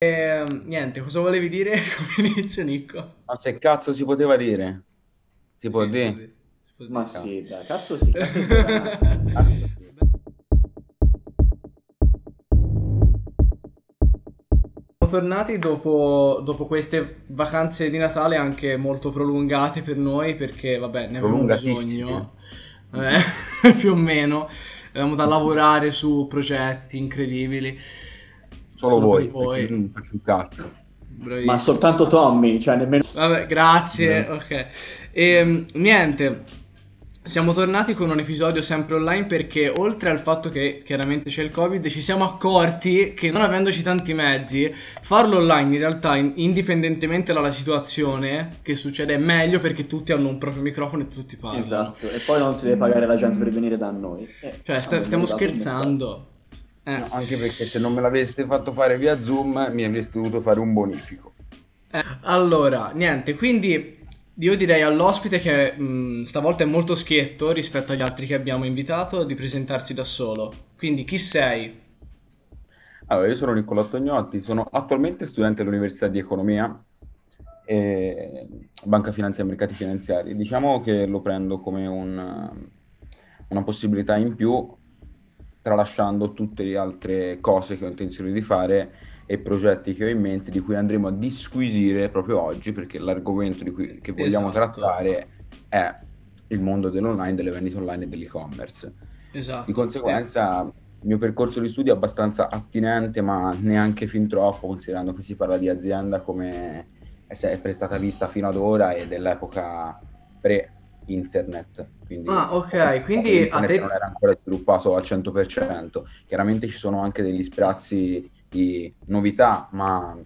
E, niente, cosa volevi dire come inizio, Nico? Ma se cazzo si poteva dire? Si può Sì, dire? può Ma sì, dai, cazzo sì, cazzo sì. Siamo tornati dopo, dopo queste vacanze di Natale anche molto prolungate per noi perché vabbè ne avevamo bisogno eh, più o meno avevamo da lavorare su progetti incredibili Solo Solo voi, voi. io non faccio un cazzo. Bravi. Ma soltanto Tommy, cioè nemmeno... Vabbè, grazie, Mm. ok. Ehm, niente, siamo tornati con un episodio sempre online perché oltre al fatto che chiaramente c'è il Covid, ci siamo accorti che non avendoci tanti mezzi, farlo online in realtà, in- indipendentemente dalla situazione che succede, è meglio perché tutti hanno un proprio microfono e tutti parlano. Esatto, e poi non si deve pagare la gente per venire da noi. Eh, Cioè, abbiamo stiamo scherzando. Eh, No, anche perché se non me l'aveste fatto fare via Zoom mi avreste dovuto fare un bonifico. Eh, allora, niente, quindi io direi all'ospite che mh, stavolta è molto schietto rispetto agli altri che abbiamo invitato di presentarsi da solo. Quindi chi sei? Allora, io sono Niccolò Tognotti, sono attualmente studente all'Università di Economia e Banca Finanza e Mercati Finanziari. Diciamo che lo prendo come un- una possibilità in più, tralasciando tutte le altre cose che ho intenzione di fare e progetti che ho in mente, di cui andremo a disquisire proprio oggi, perché l'argomento di cui, che vogliamo Esatto. trattare è il mondo dell'online, delle vendite online e dell'e-commerce. Esatto. Di conseguenza, il mio percorso di studio è abbastanza attinente, ma neanche fin troppo, considerando che si parla di azienda come è sempre stata vista fino ad ora e dell'epoca pre-internet. Quindi, Ah, ok, quindi internet a te- non era ancora sviluppato al 100%. Chiaramente ci sono anche degli sprazzi di novità, ma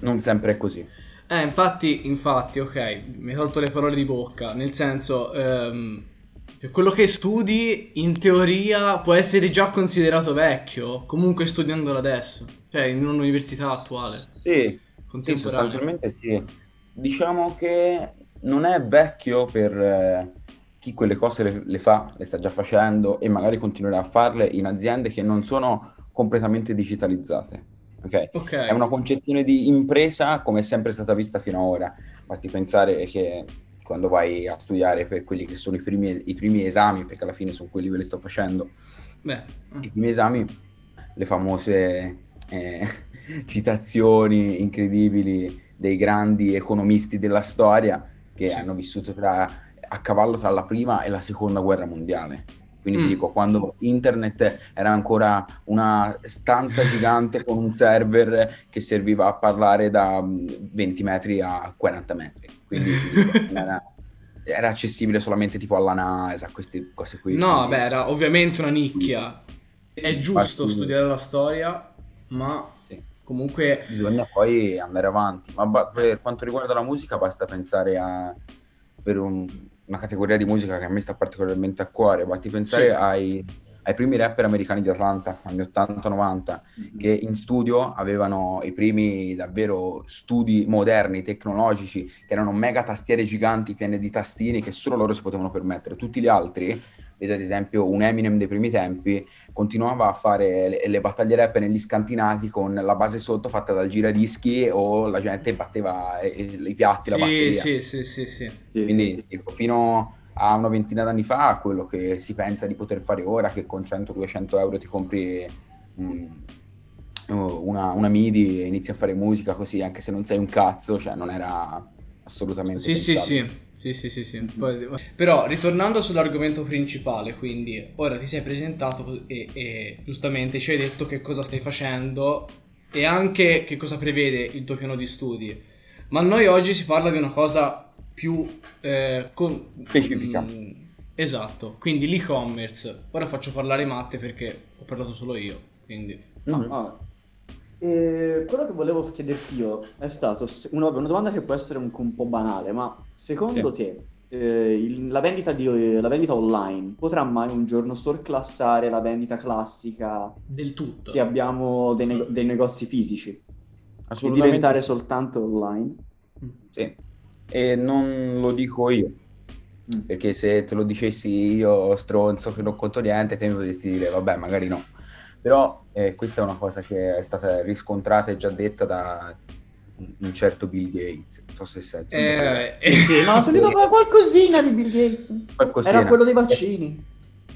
non sempre è così. Eh, infatti, infatti, ok, mi hai tolto le parole di bocca, nel senso, ehm, quello che studi in teoria può essere già considerato vecchio, comunque studiandolo adesso, cioè in un'università attuale, Sì, sì, sostanzialmente sì. Diciamo che non è vecchio per eh, chi quelle cose le, le fa, le sta già facendo e magari continuerà a farle in aziende che non sono completamente digitalizzate. Ok? Ok, È una concezione di impresa come è sempre stata vista fino ad ora. Basti pensare che quando vai a studiare per quelli che sono i primi, i primi esami, perché alla fine sono quelli che le sto facendo, beh, i primi esami, le famose eh, citazioni incredibili dei grandi economisti della storia che Sì. hanno vissuto tra- a cavallo tra la prima e la seconda guerra mondiale. Quindi ti Mm. dico, quando internet era ancora una stanza gigante con un server che serviva a parlare da mm, 20 metri a 40 metri. Quindi ti dico, era, era accessibile solamente tipo alla NASA, queste cose qui. no, Quindi- beh, era ovviamente una nicchia, è giusto Infatti- studiare la storia, ma. Comunque, Bisogna poi andare avanti, ma ba- per quanto riguarda la musica basta pensare a per un- una categoria di musica che a me sta particolarmente a cuore, basti pensare Sì. ai, ai primi rapper americani di Atlanta, anni 80-90, che in studio avevano i primi davvero studi moderni, tecnologici, che erano mega tastiere giganti piene di tastini che solo loro si potevano permettere. Tutti gli altri, vedo ad esempio un Eminem dei primi tempi, continuava a fare le, le battaglie rap negli scantinati con la base sotto fatta dal giradischi o la gente batteva eh, i piatti, la sì, batteria. sì, sì, sì, sì. Sì, Quindi tipo, fino a una ventina d'anni fa, quello che si pensa di poter fare ora, che con 100-200 euro ti compri mm, una, una MIDI e inizi a fare musica così, anche se non sei un cazzo, cioè non era assolutamente Sì, sì, pensabile. sì. Sì, sì, sì, sì. Poi- Però ritornando sull'argomento principale, quindi ora ti sei presentato e, e giustamente ci hai detto che cosa stai facendo e anche che cosa prevede il tuo piano di studi. Ma noi oggi si parla di una cosa più eh, con- Specifica. mm, esatto, quindi l'e-commerce. Ora faccio parlare Matte perché ho parlato solo io, quindi Mhm. Ah, e quello che volevo chiederti io è stato una, una domanda che può essere un, un po' banale, ma secondo te eh, il- la vendita di- la vendita online potrà mai un giorno sorclassare la vendita classica del tutto. che abbiamo dei, nego- dei negozi fisici e diventare soltanto online? sì. E non lo dico io, Mm. perché se te lo dicessi io stronzo che non conto niente, te mi potresti dire vabbè magari no. Però eh, questa è una cosa che è stata riscontrata e già detta da un certo Bill Gates. Non so se senti. Eh, Sì, sì, no, ho sentito qualcosina di Bill Gates. Qualcosina. Era quello dei vaccini.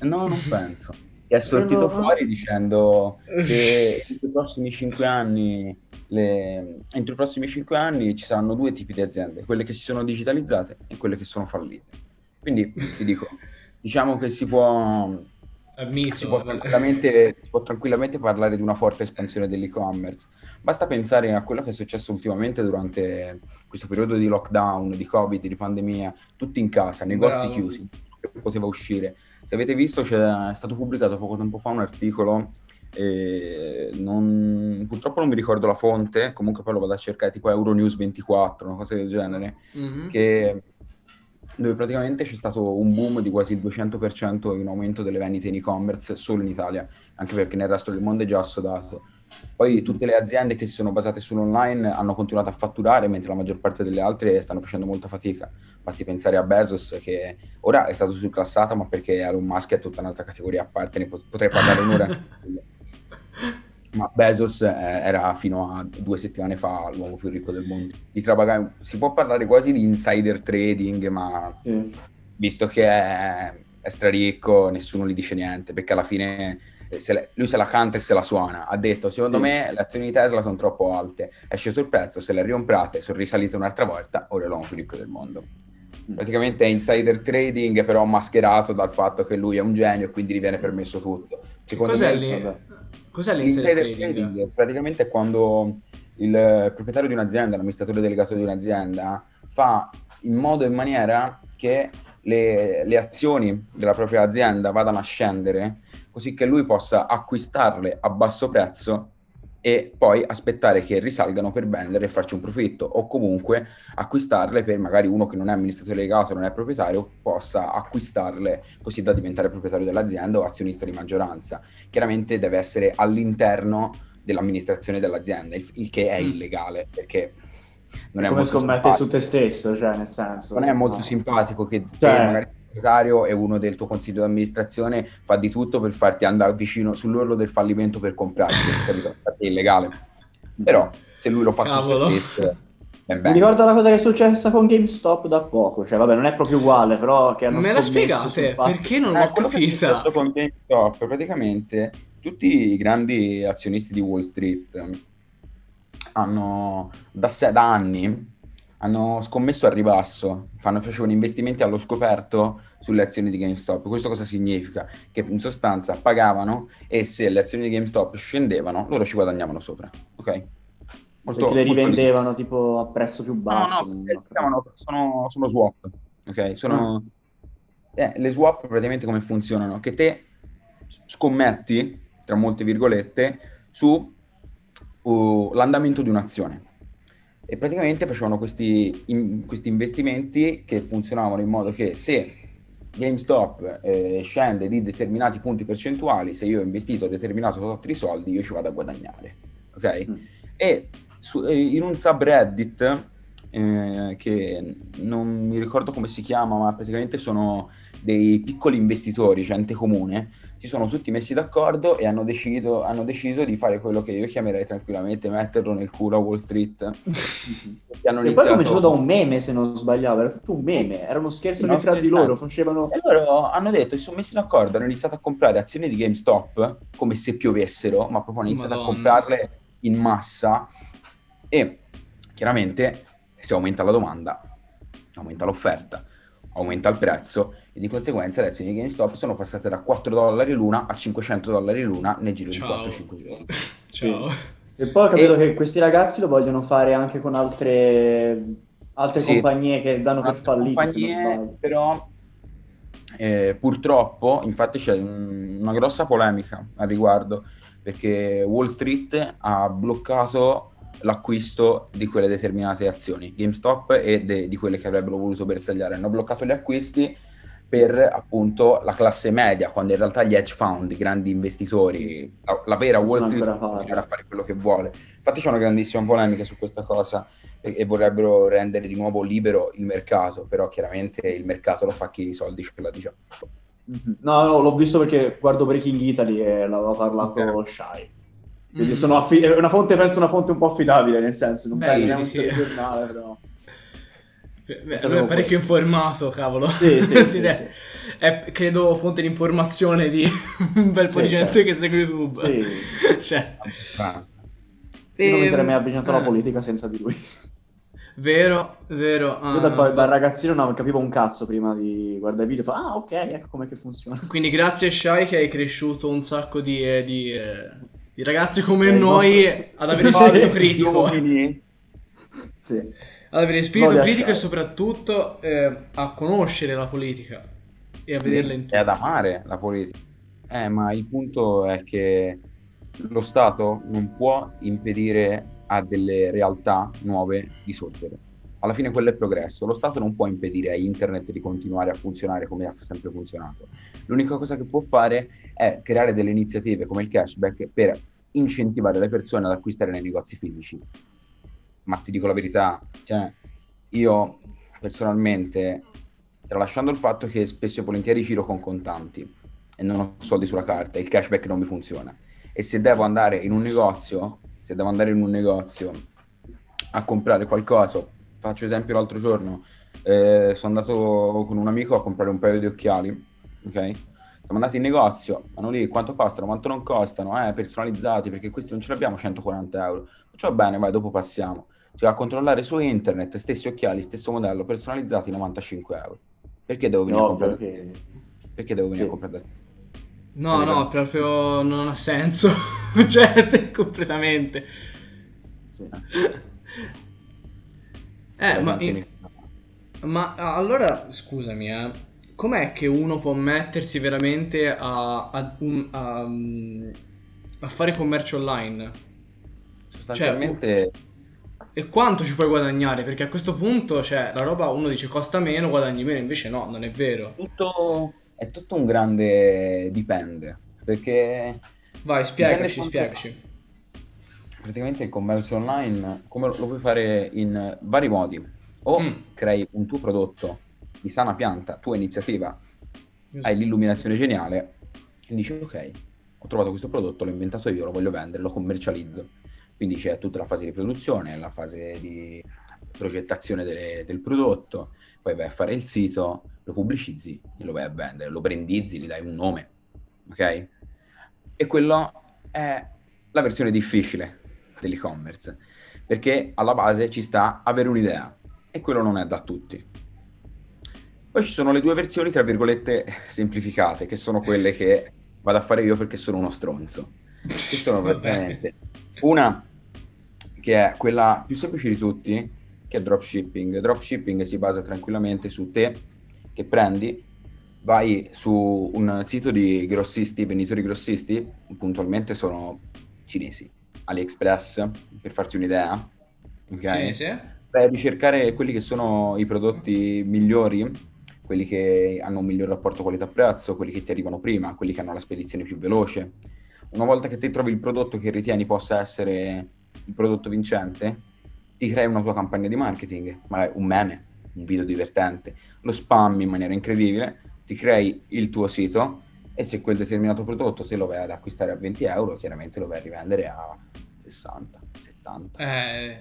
No, non penso. Che è sortito Quello- fuori dicendo che entro i prossimi cinque anni, le- entro i prossimi cinque anni ci saranno due tipi di aziende, quelle che si sono digitalizzate e quelle che sono fallite. Quindi ti dico, diciamo che si può, Si può, tranquillamente, si può tranquillamente parlare di una forte espansione dell'e-commerce. Basta pensare a quello che è successo ultimamente durante questo periodo di lockdown, di covid, di pandemia, tutti in casa, negozi Bravo. chiusi, non poteva uscire. Se avete visto, c'è è stato pubblicato poco tempo fa un articolo, eh, non- purtroppo non mi ricordo la fonte, comunque poi lo vado a cercare, tipo Euronews 24, una cosa del genere, Mhm. che, dove praticamente c'è stato un boom di quasi il 200% in aumento delle vendite in e-commerce solo in Italia, anche perché nel resto del mondo è già assodato. Poi tutte le aziende che si sono basate sull'online hanno continuato a fatturare, mentre la maggior parte delle altre stanno facendo molta fatica. Basti pensare a Bezos, che ora è stato surclassato, ma perché Elon Musk è tutta un'altra categoria a parte, ne pot- potrei parlare un'ora. Ma Bezos eh, era fino a due settimane fa l'uomo più ricco del mondo. Di Travaglia- si può parlare quasi di insider trading, ma Sì. visto che è, è straricco, nessuno gli dice niente, perché alla fine eh, se le- lui se la canta e se la suona. Ha detto, secondo Sì. me le azioni di Tesla sono troppo alte, è sceso il prezzo, se le ha ricomprate, sono risalite un'altra volta, ora è l'uomo più ricco del mondo. Praticamente è insider trading, però mascherato dal fatto che lui è un genio e quindi gli viene permesso tutto. Secondo Cos'è me- lì? vabbè. Cos'è l'insider L'insider trading? trading praticamente è quando il proprietario di un'azienda, l'amministratore delegato di un'azienda, fa in modo e in maniera che le, le azioni della propria azienda vadano a scendere, così che lui possa acquistarle a basso prezzo e poi aspettare che risalgano per vendere e farci un profitto, o comunque acquistarle per magari uno che non è amministratore delegato, non è proprietario, possa acquistarle così da diventare proprietario dell'azienda o azionista di maggioranza chiaramente deve essere all'interno dell'amministrazione dell'azienda, il, il che è Mm. illegale perché non è come molto scommetti su te stesso, cioè nel senso. Non è molto no. simpatico che te, Cioè- magari proprietario e uno del tuo consiglio di amministrazione fa di tutto per farti andare vicino sull'orlo del fallimento per comprarti, capito? Infatti è illegale. Però se lui lo fa su Cavolo. se stesso, ben Mi ricordo la cosa che è successa con GameStop da poco, cioè vabbè non è proprio uguale, però che hanno Me la spiegate? Perché non Eh, l'ho quello è capita? successo con GameStop, praticamente tutti i grandi azionisti di Wall Street hanno da, da anni hanno scommesso al ribasso, fanno, facevano investimenti allo scoperto sulle azioni di GameStop. Questo cosa significa? Che in sostanza pagavano e se le azioni di GameStop scendevano, loro ci guadagnavano sopra. Ok? Molto- perché le molto rivendevano tipo a prezzo più No, basso. no, ho si chiamano- sono, sono swap, ok? Sono, eh, le swap praticamente come funzionano? Che te scommetti, tra molte virgolette, su uh, l'andamento di un'azione. E praticamente facevano questi, in- questi investimenti che funzionavano in modo che se GameStop eh, scende di determinati punti percentuali, se io ho investito determinato tot di soldi, io ci vado a guadagnare. Ok? Mm. E su- eh, in un subreddit eh, che non mi ricordo come si chiama, ma praticamente sono dei piccoli investitori, gente comune, si sono tutti messi d'accordo e hanno deciso, hanno deciso di fare quello che io chiamerei tranquillamente metterlo nel culo a Wall Street. Perché hanno E poi iniziato- cominciato da un meme, se non sbagliavo, era tutto un meme, era uno scherzo No, tra di loro facevano... E loro hanno detto, si sono messi d'accordo, hanno iniziato a comprare azioni di GameStop come se piovessero, ma proprio hanno iniziato Madonna. a comprarle in massa e chiaramente se aumenta la domanda, aumenta l'offerta, aumenta il prezzo e di conseguenza le azioni di GameStop sono passate da 4 dollari l'una a 500 dollari l'una nel giro Ciao. di 4-5 giorni. Ciao. E poi ho capito E- che questi ragazzi lo vogliono fare anche con altre, altre Sì. compagnie che danno per Altre falliti, se non compagnie, sbaglio. Però eh, purtroppo, infatti c'è un- una grossa polemica al riguardo, perché Wall Street ha bloccato l'acquisto di quelle determinate azioni, GameStop e de- di quelle che avrebbero voluto bersagliare. Hanno bloccato gli acquisti per appunto la classe media, quando in realtà gli hedge fund, i grandi investitori, la, la vera Wall Street continuare a fare quello che vuole. Infatti c'è una grandissima polemica su questa cosa e, e vorrebbero rendere di nuovo libero il mercato, però chiaramente il mercato lo fa chi i soldi ce l'ha di già. Mhm. No, no, l'ho visto perché guardo Breaking Italy e l'aveva parlato Ok. Shai. Quindi Mm. sono affi- è una fonte, penso una fonte un po' affidabile, nel senso, non Beh, prendo sì, neanche sì. il giornale, però. Beh, è parecchio questo. informato, cavolo. Sì, sì, sì, Direi. sì. È, credo, fonte di informazione di un bel po' Sì, di gente certo. che segue YouTube. Sì. Cioè, Abbastanza. Io non mi ehm, sarei mai avvicinato alla eh, politica senza di lui. Vero, vero. Io da, Ah, poi, da ragazzino non capivo un cazzo prima di guardare i video. Fa, ah, ok, ecco com'è che funziona. Quindi grazie Shai che hai cresciuto un sacco di, eh, di, eh, di ragazzi come Eh, noi nostro- ad avere Sì, spirito critico. uomini. Sì. Ad avere spirito a critico e Shai. soprattutto eh, a conoscere la politica e a vederla in e ad amare la politica. Eh, ma il punto è che lo Stato non può impedire a delle realtà nuove di sorgere. Alla fine quello è progresso. Lo Stato non può impedire a internet di continuare a funzionare come ha sempre funzionato. L'unica cosa che può fare è creare delle iniziative come il cashback per incentivare le persone ad acquistare nei negozi fisici. Ma ti dico la verità, cioè, io personalmente, tralasciando il fatto che spesso e volentieri giro con contanti e non ho soldi sulla carta, il cashback non mi funziona. E se devo andare in un negozio, se devo andare in un negozio a comprare qualcosa, faccio esempio l'altro giorno, eh, sono andato con un amico a comprare un paio di occhiali, ok? Siamo andati in negozio, vanno lì, quanto costano, quanto non costano, eh, personalizzati, perché questi non ce l'abbiamo, 140 euro. Faccio bene, vai, dopo passiamo. Si va a controllare su internet, stessi occhiali, stesso modello, personalizzati, 95 euro. Perché devo venire a Ovvio comprare? che... Perché devo venire Sì. a comprare? No, Verità. no, proprio non ha senso. cioè, completamente. sì. Eh, ma, mantieni- ma allora, scusami, eh, com'è che uno può mettersi veramente a, a, un- a, mm, a fare commercio online? Sostanzialmente, E quanto ci puoi guadagnare? Perché a questo punto, cioè, la roba uno dice costa meno, guadagni meno, invece no, non è vero. tutto, è tutto un grande dipende, perché Vai, spiegaci, spiegaci. praticamente il commercio online come lo puoi fare in vari modi. O Mm. crei un tuo prodotto di sana pianta, tua iniziativa, hai l'illuminazione geniale e dici ok, ho trovato questo prodotto, l'ho inventato io, lo voglio vendere, lo commercializzo. Quindi c'è tutta la fase di produzione, la fase di progettazione delle- del prodotto, poi vai a fare il sito, lo pubblicizzi e lo vai a vendere, lo brandizzi, gli dai un nome, ok? E quello è la versione difficile dell'e-commerce, perché alla base ci sta avere un'idea e quello non è da tutti. Poi ci sono le due versioni, tra virgolette, semplificate, che sono quelle che vado a fare io perché sono uno stronzo. Che sono praticamente una che è quella più semplice di tutti, che è dropshipping. Dropshipping si basa tranquillamente su te che prendi, vai su un sito di grossisti, venditori grossisti, puntualmente sono cinesi, AliExpress, per farti un'idea. ok? Cinese? Vai a ricercare quelli che sono i prodotti migliori, quelli che hanno un miglior rapporto qualità-prezzo, quelli che ti arrivano prima, quelli che hanno la spedizione più veloce. Una volta che ti trovi il prodotto che ritieni possa essere il prodotto vincente, ti crei una tua campagna di marketing, magari un meme, un video divertente, lo spam in maniera incredibile, ti crei il tuo sito e se quel determinato prodotto te lo vai ad acquistare a 20 euro, chiaramente lo vai a rivendere a 60, 70. Eh,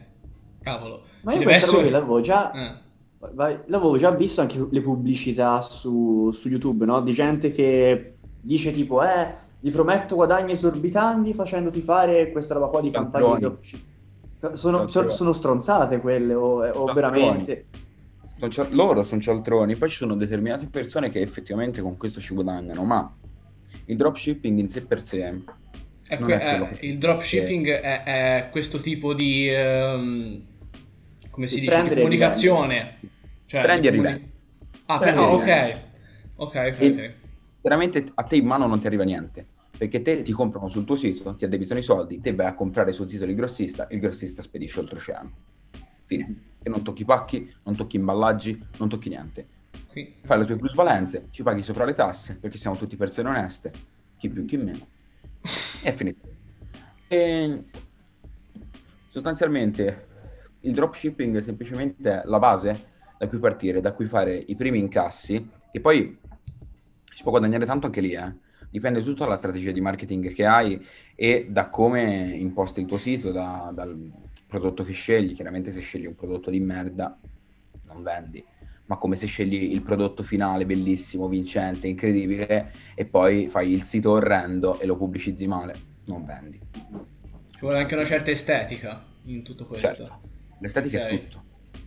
cavolo. Ma io questa essere- l'avevo già... Eh. Vai, l'avevo già visto anche le pubblicità su, su YouTube, no? Di gente che dice tipo, eh, vi prometto guadagni esorbitanti facendoti fare questa roba qua di campagne di Cialtroni. dropship. Sono, sono, Cialtroni. sono stronzate quelle, o, o Cialtroni. veramente... Sono loro sono cialtroni, poi ci sono determinate persone che effettivamente con questo ci guadagnano, ma il dropshipping in sé per sé È Non que- è eh, che- il dropshipping è, è questo tipo di ehm, come si Di dice di comunicazione cioè, Prendi e di comuni- rivendi. ah, pre- Prendi ah, ok ok ok, E- ok. Veramente a te in mano non ti arriva niente, perché te ti comprano sul tuo sito, ti addebitano i soldi, te vai a comprare sul sito del grossista, il grossista spedisce oltreoceano. Fine. E non tocchi pacchi, non tocchi imballaggi, non tocchi niente. Qui- Fai le tue plusvalenze, ci paghi sopra le tasse, perché siamo tutti persone oneste, chi più chi meno. E è finito. E sostanzialmente il dropshipping è semplicemente la base da cui partire, da cui fare i primi incassi, e poi si può guadagnare tanto anche lì, eh. Dipende tutto dalla strategia di marketing che hai e da come imposti il tuo sito, da, dal prodotto che scegli. Chiaramente se scegli un prodotto di merda non vendi, ma come se scegli il prodotto finale bellissimo, vincente, incredibile e poi fai il sito orrendo e lo pubblicizzi male, non vendi. Ci vuole anche una certa estetica in tutto questo. Certo, l'estetica Ok. è tutto.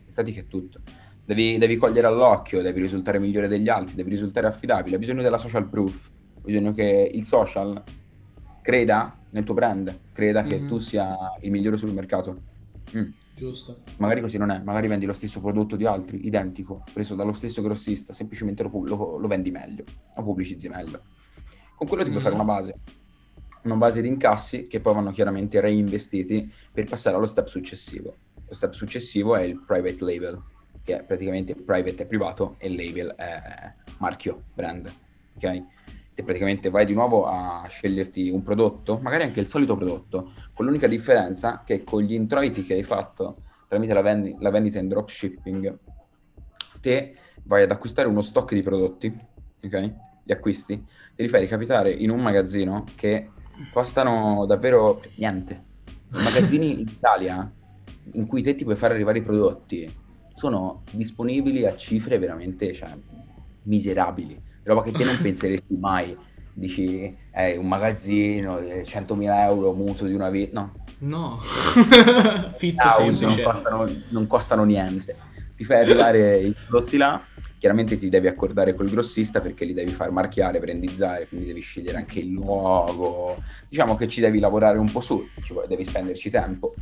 L'estetica è tutto. Devi, devi cogliere all'occhio, devi risultare migliore degli altri, devi risultare affidabile. Hai bisogno della social proof. Hai bisogno che il social creda nel tuo brand, creda che Mhm. tu sia il migliore sul mercato. Mm. Giusto. Magari così non è, magari vendi lo stesso prodotto di altri, identico, preso dallo stesso grossista, semplicemente lo, lo- lo vendi meglio, lo pubblicizzi meglio. Con quello ti puoi Mm. fare una base, una base di incassi che poi vanno chiaramente reinvestiti per passare allo step successivo. Lo step successivo è il private label, che è praticamente private è privato e label è marchio, brand, ok? Te praticamente vai di nuovo a sceglierti un prodotto, magari anche il solito prodotto, con l'unica differenza che con gli introiti che hai fatto tramite la, vendi- la vendita in dropshipping, te vai ad acquistare uno stock di prodotti, ok? Gli acquisti, te li fai ricapitare in un magazzino che costano davvero niente. Magazzini in Italia in cui te ti puoi fare arrivare i prodotti sono disponibili a cifre veramente cioè, miserabili, roba che te non penseresti mai. Dici, eh, un magazzino, eh, 100.000 euro, mutuo di una vita. No, No. Fitto house non semplice. costano, non costano niente. Ti fai arrivare i prodotti là, chiaramente ti devi accordare col grossista perché li devi far marchiare, brandizzare, quindi devi scegliere anche il logo. Diciamo che ci devi lavorare un po' su, devi spenderci tempo.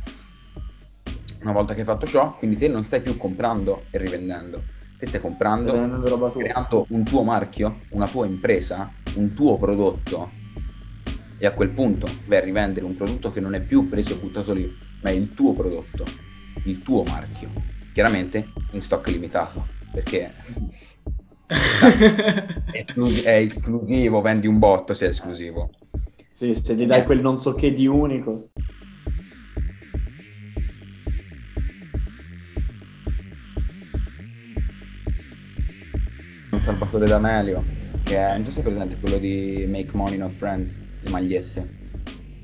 Una volta che hai fatto ciò, quindi te non stai più comprando e rivendendo, te stai comprando tua. creando un tuo marchio, una tua impresa, un tuo prodotto e a quel punto vai a rivendere un prodotto che non è più preso e buttato lì, ma è il tuo prodotto, il tuo marchio. Chiaramente in stock limitato, perché è, esclus- è esclusivo, vendi un botto se è esclusivo. Sì, se ti dai quel non so che di unico. Salvatore D'Amelio, che è, non so se è presente, quello di Make Money Not Friends, le magliette.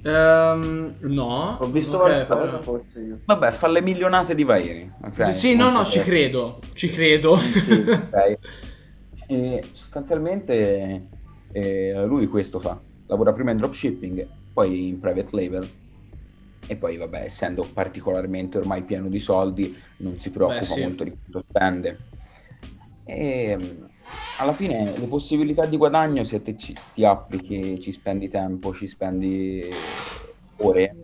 Ehm, no. Ho visto Ok, qualcosa, però- forse io. Vabbè, fa le milionate di Vairi, ok? Sì, no, no, ci credo. Ci credo. Sì. Ok. E sostanzialmente eh, lui questo fa, lavora prima in dropshipping, poi in private label e poi vabbè, essendo particolarmente ormai pieno di soldi, non si preoccupa Beh, sì. molto di quanto spende. E mh, alla fine le possibilità di guadagno, se te ci, ti applichi, ci spendi tempo, ci spendi ore,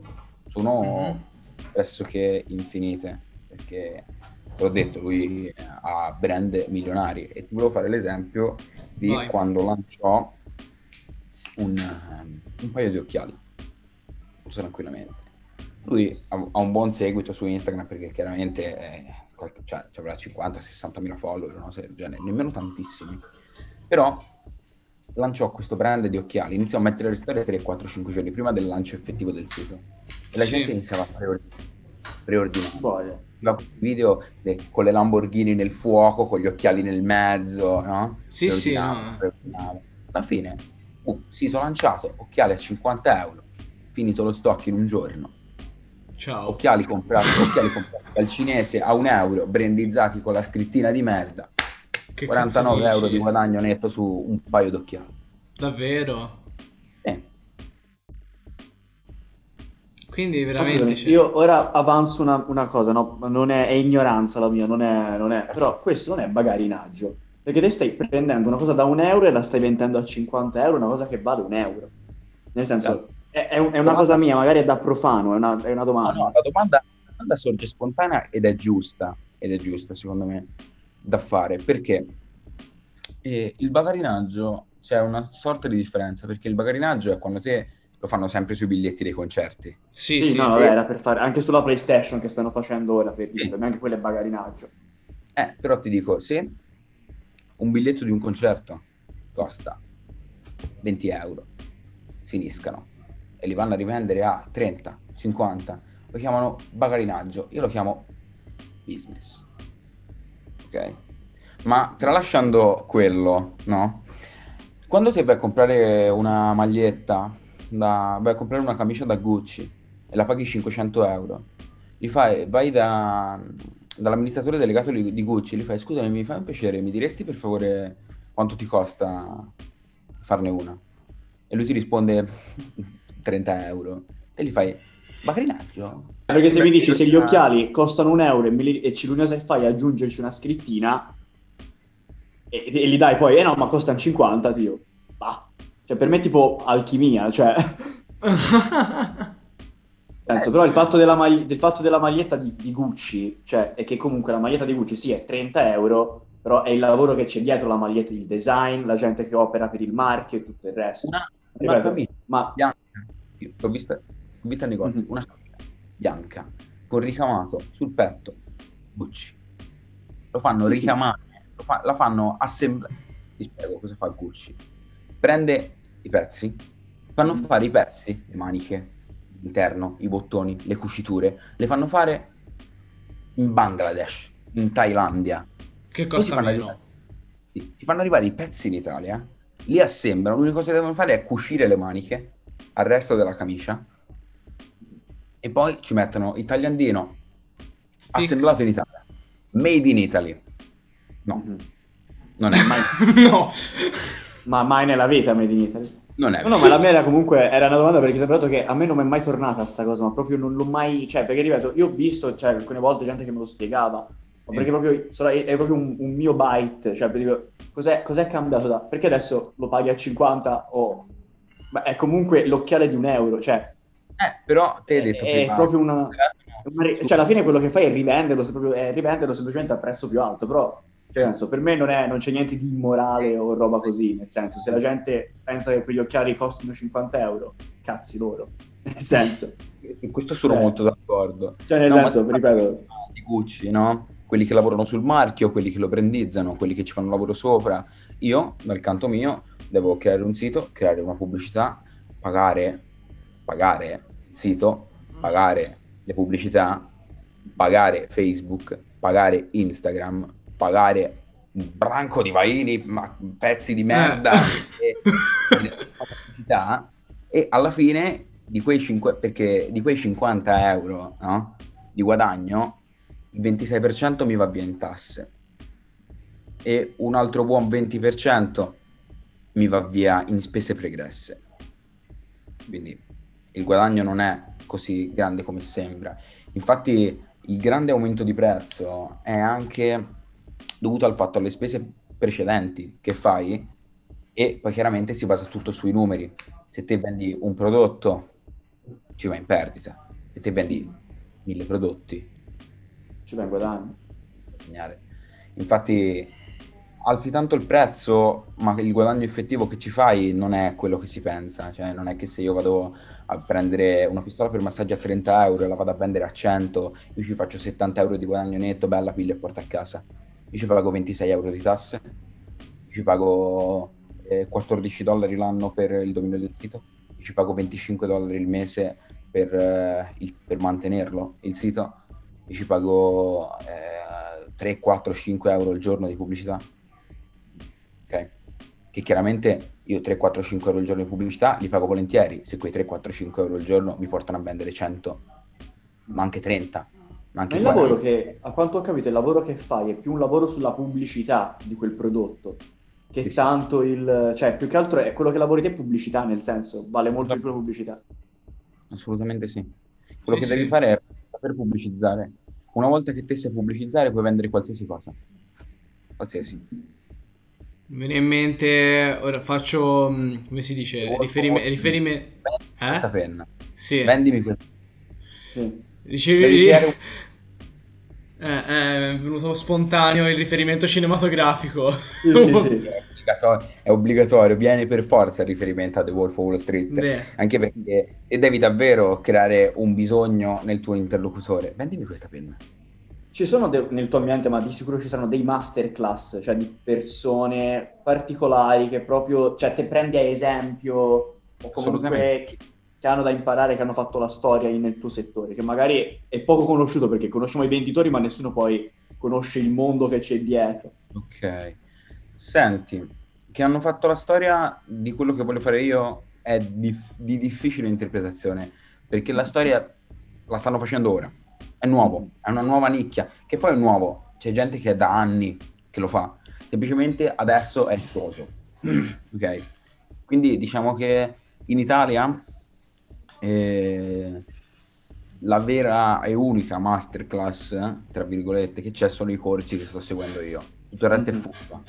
sono Mhm. pressoché infinite, perché te l'ho detto, lui ha brand milionari e ti volevo fare l'esempio di Vai. quando lanciò un, ehm, un paio di occhiali, tranquillamente. Lui ha, ha un buon seguito su Instagram perché chiaramente eh, qualche- cioè, ci avrà 50-60 mila follower, no? Se nemmeno tantissimi. Però lanciò questo brand di occhiali, iniziò a mettere le storie 3, 4, 5 giorni prima del lancio effettivo del sito e la Sì. gente iniziava a preordinare. preordinare. Boia. Video de- con le Lamborghini nel fuoco, con gli occhiali nel mezzo, no? Sì, sì, no. Alla fine, uh, sito lanciato, occhiali a 50 euro, finito lo stock in un giorno. Ciao. Occhiali comprati, occhiali comprati dal cinese a un euro, brandizzati con la scrittina di merda. Che 49 cazzo euro di guadagno netto su un paio d'occhiali. Davvero? Eh, Quindi veramente... scusami, io ora avanzo una, una cosa, no? Non è, è ignoranza la mia, non è, non è- però questo non è bagarinaggio, perché te stai prendendo una cosa da un euro e la stai vendendo a 50 euro, una cosa che vale un euro. Nel senso, è, è un- è una cosa mia, magari è da profano, è una, è una no, domanda. no, la domanda, la domanda sorge spontanea ed è giusta, ed è giusta secondo me da fare, perché eh, il bagarinaggio c'è una sorta di differenza, perché il bagarinaggio è quando te lo fanno sempre sui biglietti dei concerti. Sì, Sì, sì. no, vabbè, era per fare anche sulla PlayStation che stanno facendo ora, per dire, Sì. anche quello è bagarinaggio. Eh, però ti dico, se un biglietto di un concerto costa 20 euro, finiscano e li vanno a rivendere a 30, 50, lo chiamano bagarinaggio, io lo chiamo business. Ok? Ma tralasciando quello, no? quando ti vai a comprare una maglietta, da, vai a comprare una camicia da Gucci e la paghi 500 euro, gli fai, vai da, dall'amministratore delegato di, Gucci, gli fai scusami, mi fai un piacere, mi diresti per favore quanto ti costa farne una? E lui ti risponde 30 euro. E gli fai, Bagrinaggio? Perché se mi dici se gli occhiali costano un euro e, li, e l'unica che fai è aggiungerci una scrittina e, e, li dai poi, eh no, ma costano 50, tio. Bah. Cioè, per me è tipo alchimia, cioè... Penso, però il fatto della, magli- del fatto della maglietta di, di, Gucci, cioè, è che comunque la maglietta di Gucci sì è 30 euro, però è il lavoro che c'è dietro la maglietta, il design, la gente che opera per il marchio e tutto il resto. Una, una Ripeto, camicia ma... bianca, l'ho vista, l'ho vista al negozio, mm-hmm. una camicia bianca con ricamato sul petto Gucci. Lo fanno sì, ricamare, sì. Lo fa, la fanno assemblare. Ti spiego cosa fa Gucci. Prende i pezzi, fanno mm. fare i pezzi, le maniche, l'interno, i bottoni, le cuciture, le fanno fare in Bangladesh, in Thailandia. Che cosa fanno arrivare, sì, si fanno arrivare i pezzi in Italia, li assemblano, l'unica cosa che devono fare è cucire le maniche al resto della camicia e poi ci mettono il tagliandino assemblato in Italia, made in Italy. No, mm-hmm. non è mai. no, ma mai nella vita made in Italy. Non è. No, no, ma la mia era comunque era una domanda perché sapevo che a me non mi è mai tornata sta cosa, ma proprio non l'ho mai, cioè, perché ripeto, io ho visto, cioè, alcune volte gente che me lo spiegava, ma perché proprio è proprio un, un mio byte, cioè, dico, cos'è, cos'è cambiato da perché adesso lo paghi a 50 o ma è comunque l'occhiale di un euro, cioè eh, però te hai detto è, prima, proprio una, una, cioè alla fine quello che fai è rivenderlo, proprio, è rivenderlo semplicemente a prezzo più alto, però cioè, senso, per me non, è, non, c'è niente di immorale o roba così, nel senso, se la gente pensa che quegli occhiali costino 50 euro, cazzi loro, nel senso. In questo sono cioè, molto d'accordo. Cioè, nel no, senso, ripeto... Di Gucci, no? Quelli che lavorano sul marchio, quelli che lo brandizzano, quelli che ci fanno lavoro sopra. Io, dal canto mio, devo creare un sito, creare una pubblicità, pagare, pagare il sito, pagare le pubblicità, pagare Facebook, pagare Instagram, pagare un branco di vaini, ma pezzi di merda eh. e, e alla fine di quei, 5, perché di quei 50 euro no, di guadagno il 26% mi va via in tasse e un altro buon 20% mi va via in spese pregresse quindi il guadagno non è così grande come sembra. Infatti il grande aumento di prezzo è anche dovuto al fatto alle spese precedenti che fai e poi chiaramente si basa tutto sui numeri. Se te vendi un prodotto ci vai in perdita, se te vendi mille prodotti ci vai in guadagno. Infatti alzi tanto il prezzo, ma il guadagno effettivo che ci fai non è quello che si pensa. Cioè, non è che se io vado a prendere una pistola per massaggio a 30 euro e la vado a vendere a 100, io ci faccio 70 euro di guadagno netto, bella piglia e porto a casa. Io ci pago 26 euro di tasse, io ci pago eh, 14 dollari l'anno per il dominio del sito, io ci pago 25 dollari il mese per, eh, il, per mantenerlo, il sito, io ci pago eh, 3, 4, 5 euro al giorno di pubblicità ok? Che chiaramente io 3, 4, 5 euro al giorno di pubblicità li pago volentieri, se quei 3, 4, 5 euro al giorno mi portano a vendere 100, ma anche 30. Ma, anche ma il lavoro che, a quanto ho capito, il lavoro che fai è più un lavoro sulla pubblicità di quel prodotto, che sì, tanto il... cioè più che altro è quello che lavori te è pubblicità, nel senso, vale molto di più la pubblicità. Assolutamente sì. Quello sì, che sì. devi fare è saper pubblicizzare. Una volta che te sai pubblicizzare puoi vendere qualsiasi cosa. Qualsiasi. Mi viene in mente, ora faccio, mm, come si dice, riferimento... Riferime... Eh? Questa penna. Sì. Vendimi questa. Sì. Ricevi... Eh, eh, è venuto spontaneo il riferimento cinematografico. Sì, sì, sì. È obbligatorio, viene per forza il riferimento a The Wolf of Wall Street. Beh. Anche perché e devi davvero creare un bisogno nel tuo interlocutore. Vendimi questa penna ci sono de- nel tuo ambiente, ma di sicuro ci saranno dei masterclass, cioè di persone particolari che proprio, cioè te prendi a esempio o comunque che, che, hanno da imparare, che hanno fatto la storia nel tuo settore, che magari è poco conosciuto perché conosciamo i venditori, ma nessuno poi conosce il mondo che c'è dietro. Ok. Senti, che hanno fatto la storia di quello che voglio fare io è di, di difficile interpretazione, perché la storia la stanno facendo ora, è nuovo, è una nuova nicchia, che poi è nuovo, c'è gente che è da anni che lo fa, semplicemente adesso è esploso, ok? Quindi diciamo che in Italia eh, la vera e unica masterclass, tra virgolette, che c'è sono i corsi che sto seguendo io. Tutto il resto è fuffa.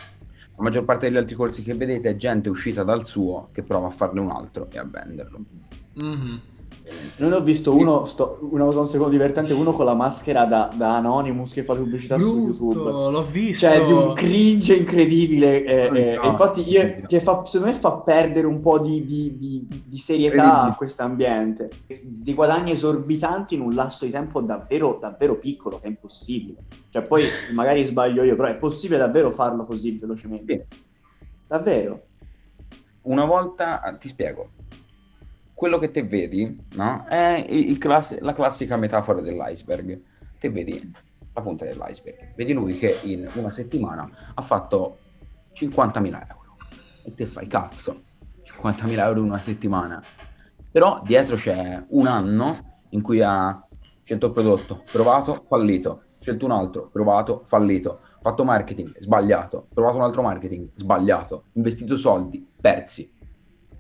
La maggior parte degli altri corsi che vedete è gente uscita dal suo che prova a farne un altro e a venderlo. Mm-hmm. Non ho visto uno, sto, una cosa un secondo divertente, uno con la maschera da, da Anonymous che fa pubblicità Brutto, su YouTube. L'ho visto. Cioè, di un cringe incredibile. Eh, eh, infatti, io, che fa, secondo me fa perdere un po' di, di, di, di serietà a questo ambiente. Di guadagni esorbitanti in un lasso di tempo davvero, davvero piccolo, che è impossibile. Cioè, poi magari sbaglio io, però è possibile davvero farlo così velocemente. Sì. Davvero. Una volta ti spiego quello che te vedi no? è class- la classica metafora dell'iceberg. Te vedi la punta dell'iceberg. Vedi lui che in una settimana ha fatto 50.000 euro. E te fai cazzo, 50.000 euro in una settimana. Però dietro c'è un anno in cui ha scelto il prodotto, provato, fallito, scelto un altro, provato, fallito, fatto marketing, sbagliato, provato un altro marketing, sbagliato, investito soldi, persi.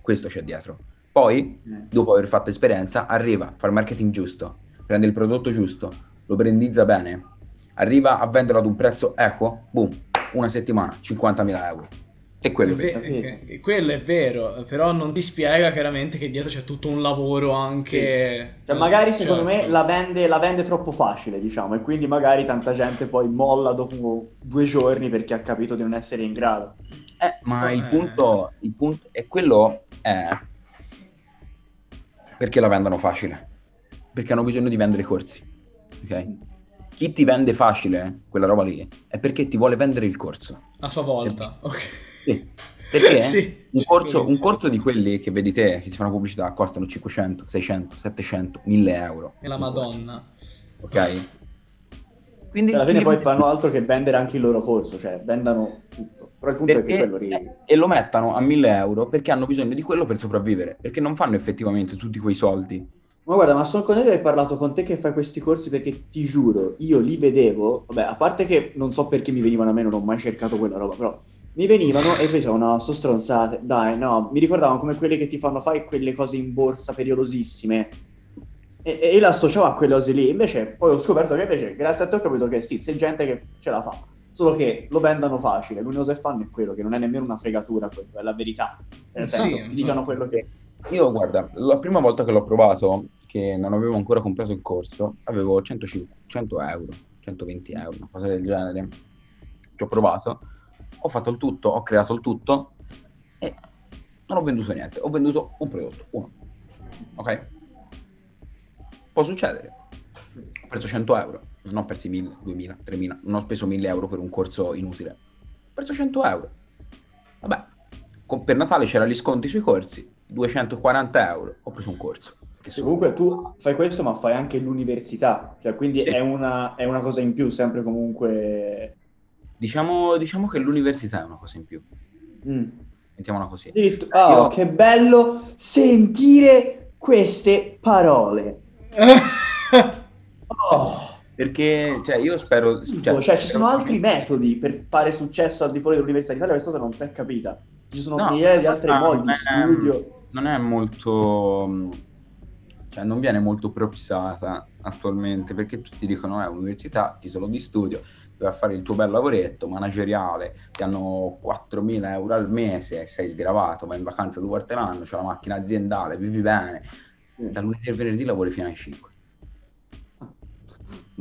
Questo c'è dietro. Poi, eh. dopo aver fatto esperienza, arriva, fa il marketing giusto, prende il prodotto giusto, lo brandizza bene, arriva a venderlo ad un prezzo equo, boom, una settimana, 50.000 euro. E quello, è, ve- quello è vero, però non ti spiega chiaramente che dietro c'è tutto un lavoro anche... Sì. Cioè, magari secondo certo. me la vende, la vende, troppo facile, diciamo, e quindi magari tanta gente poi molla dopo due giorni perché ha capito di non essere in grado. Eh, ma eh. Il, punto, il punto è quello è perché la vendono facile? Perché hanno bisogno di vendere corsi. Ok? Chi ti vende facile quella roba lì è perché ti vuole vendere il corso. A sua volta. Ok. Sì. Perché sì, un, corso, un, corso, di quelli che vedi te, che ti fanno pubblicità, costano 500, 600, 700, 1000 euro. E la madonna. Corso. Ok? Quindi, alla fine poi fanno altro che vendere anche il loro corso, cioè vendano tutto. Però il punto perché, è che quello ri... E lo mettano a 1000 euro perché hanno bisogno di quello per sopravvivere, perché non fanno effettivamente tutti quei soldi. Ma guarda, ma sono contento di aver parlato con te che fai questi corsi perché ti giuro, io li vedevo, vabbè, a parte che non so perché mi venivano a me, non ho mai cercato quella roba, però mi venivano e pensavo, no, sono stronzate, dai, no, mi ricordavano come quelle che ti fanno fare quelle cose in borsa periodosissime, e, e l'associavo a quelle cose lì, invece poi ho scoperto che invece, grazie a te ho capito che sì, c'è gente che ce la fa solo che lo vendano facile. L'unico che fanno è quello, che non è nemmeno una fregatura, quello, è la verità. Nel senso, sì, ti dicono quello che. Io, guarda, la prima volta che l'ho provato, che non avevo ancora comprato il corso, avevo 150, 100 euro, 120 euro, una cosa del genere. Ci ho provato, ho fatto il tutto, ho creato il tutto e non ho venduto niente. Ho venduto un prodotto, uno. Ok? Può succedere. Ho preso 100 euro non ho persi 1000, 2000, 3000, non ho speso 1000 euro per un corso inutile. Ho perso 100 euro. Vabbè, con, per Natale c'erano gli sconti sui corsi, 240 euro, ho preso un corso. Comunque tu fai questo ma fai anche l'università, cioè quindi sì. è, una, è, una, cosa in più sempre comunque... Diciamo, diciamo che l'università è una cosa in più. Mm. Mettiamola così. Oh, Io... che bello sentire queste parole. Oh. Perché cioè, io spero. Cioè, cioè, ci sono altri metodi per fare successo al di fuori dell'Università d'Italia, questa cosa non si è capita. Ci sono no, migliaia di altri modi di studio. Non è molto. Cioè, non viene molto propsata attualmente perché tutti dicono: è eh, università, titolo di studio, vai a fare il tuo bel lavoretto manageriale, ti hanno 4.000 euro al mese, sei sgravato, vai in vacanza due volte l'anno, c'è la macchina aziendale, vivi bene. Da lunedì al venerdì lavori fino alle 5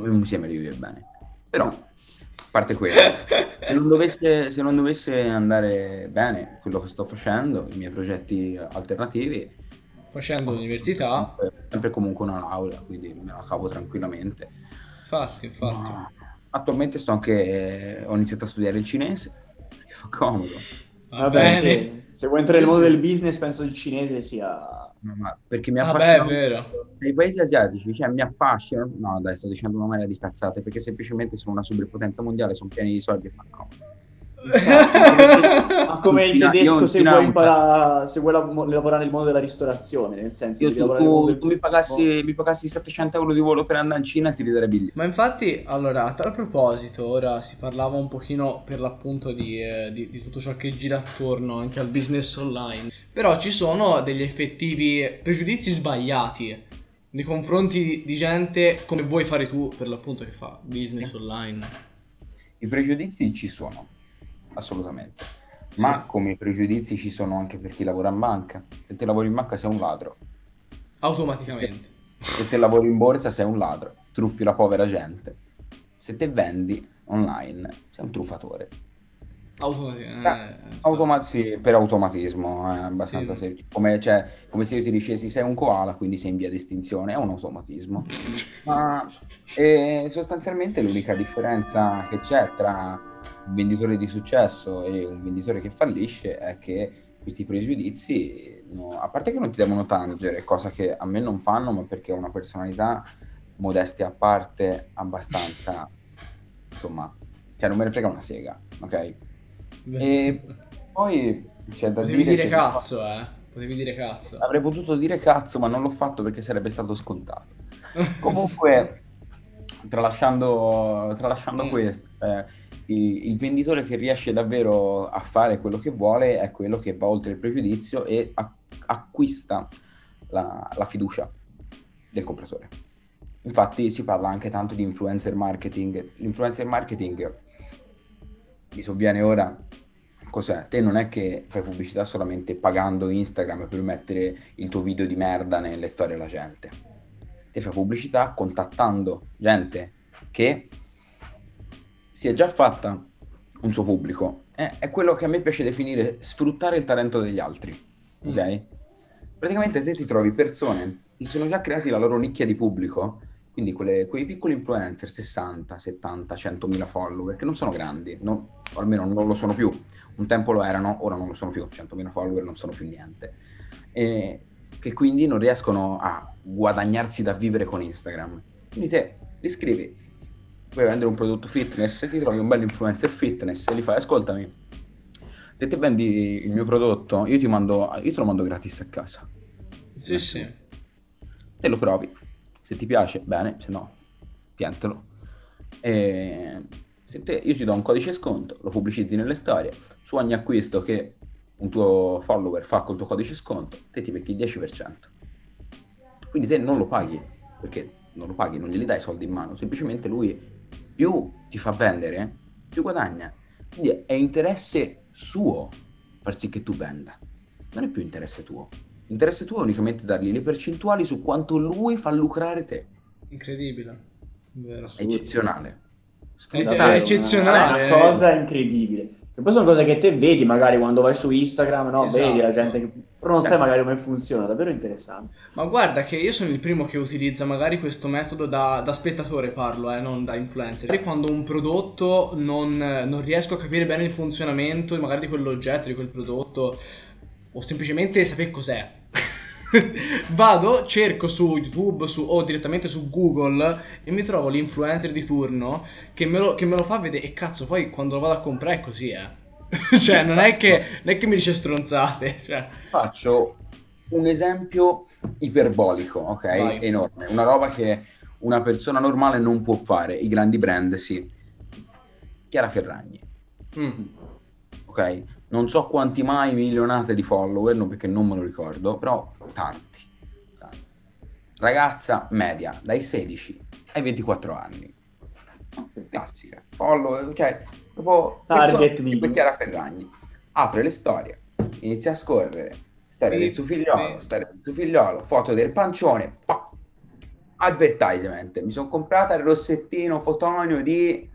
insieme li vive bene. Però, a parte quello, se non, dovesse, se non dovesse andare bene quello che sto facendo, i miei progetti alternativi, facendo l'università, sempre comunque una laurea, quindi me la cavo tranquillamente. Infatti, infatti. Ma attualmente sto anche, ho iniziato a studiare il cinese, che fa comodo. Vabbè, sì. Se vuoi entrare nel mondo del business, penso il cinese sia No, ma perché mi affascina. Ah, beh, è vero. Nei paesi asiatici, cioè mi affascina. No, dai, sto dicendo una marea di cazzate perché semplicemente sono una superpotenza mondiale, sono pieni di soldi e fanno. Ma come il tedesco se vuoi, imparare, se vuoi lavorare nel mondo della ristorazione, nel senso Io, tu, tu, tu mi, pagassi, mi, pagassi, 700 euro di volo per andare in Cina ti ridere biglietti. Ma infatti, allora, a tal proposito, ora si parlava un pochino per l'appunto di, eh, di, di tutto ciò che gira attorno anche al business online. Però ci sono degli effettivi pregiudizi sbagliati nei confronti di gente come vuoi fare tu per l'appunto che fa business online. I pregiudizi ci sono assolutamente. Ma sì. come pregiudizi ci sono anche per chi lavora in banca. Se te lavori in banca sei un ladro. Automaticamente. Se te lavori in borsa sei un ladro, truffi la povera gente. Se te vendi online sei un truffatore. Automaticamente. Eh, automa- sì, per automatismo, è abbastanza sì. semplice. Come, cioè, come, se io ti dicessi sei un koala, quindi sei in via di estinzione, è un automatismo. Ma eh, sostanzialmente l'unica differenza che c'è tra un venditore di successo e un venditore che fallisce è che questi pregiudizi, no, a parte che non ti devono tangere, cosa che a me non fanno, ma perché ho una personalità modestia a parte abbastanza, insomma, cioè non me ne frega una sega, ok? E poi c'è da Potevi dire... dire cazzo, fa... eh. Potevi dire cazzo. Avrei potuto dire cazzo, ma non l'ho fatto perché sarebbe stato scontato. Comunque, tralasciando, tralasciando mm. questo, eh, il venditore che riesce davvero a fare quello che vuole è quello che va oltre il pregiudizio e acquista la, la fiducia del compratore. Infatti si parla anche tanto di influencer marketing. L'influencer marketing mi sovviene ora cos'è? Te non è che fai pubblicità solamente pagando Instagram per mettere il tuo video di merda nelle storie alla gente. Te fai pubblicità contattando gente che si è già fatta un suo pubblico. È, è quello che a me piace definire sfruttare il talento degli altri. Mm. Ok? Praticamente te ti trovi persone che sono già creati la loro nicchia di pubblico, quindi quelle, quei piccoli influencer, 60, 70, 100.000 follower, che non sono grandi, non, o almeno non lo sono più. Un tempo lo erano, ora non lo sono più, 100.000 follower non sono più niente. E che quindi non riescono a guadagnarsi da vivere con Instagram. Quindi te li scrivi, vuoi vendere un prodotto fitness, ti trovi un bel influencer fitness e gli fai ascoltami, se te vendi il mio prodotto, io ti mando, io te lo mando gratis a casa. Sì, sì. Te lo provi. Se ti piace, bene, se no, tientelo. E se te, io ti do un codice sconto, lo pubblicizzi nelle storie, su ogni acquisto che un tuo follower fa col tuo codice sconto, te ti becchi il 10%. Quindi te non lo paghi, perché non lo paghi, non gli dai soldi in mano, semplicemente lui più ti fa vendere, più guadagna. Quindi è interesse suo far sì che tu venda. Non è più interesse tuo. Interesse tuo è unicamente dargli le percentuali su quanto lui fa lucrare te. Incredibile. Vero. Eccezionale. Sfruttare. È eccezionale. È una cosa incredibile. E poi sono cose che te vedi magari quando vai su Instagram, no? Esatto. Vedi la gente che... Però non sai magari come funziona, davvero interessante. Ma guarda che io sono il primo che utilizza magari questo metodo da, da spettatore, parlo, eh, non da influencer. Magari quando un prodotto non, non riesco a capire bene il funzionamento magari di quell'oggetto, di quel prodotto, o semplicemente sapere cos'è. Vado, cerco su YouTube su, o direttamente su Google e mi trovo l'influencer di turno che me lo, che me lo fa vedere. E cazzo, poi quando lo vado a comprare è così, eh. cioè, non è, che, non è che mi dice stronzate. Cioè. Faccio un esempio iperbolico, ok? Vai. Enorme. Una roba che una persona normale non può fare. I grandi brand, sì. Chiara Ferragni. Mm. Ok? non so quanti mai milionate di follower, no, perché non me lo ricordo, però tanti, tanti. Ragazza media, dai 16 ai 24 anni. Classica, follower, cioè, proprio target di Chiara Ferragni. Apre le storie, inizia a scorrere, storia sì, del suo figliolo, sì. storia del suo figliolo, foto del pancione, pa! advertisement. Mi sono comprata il rossettino fotonio di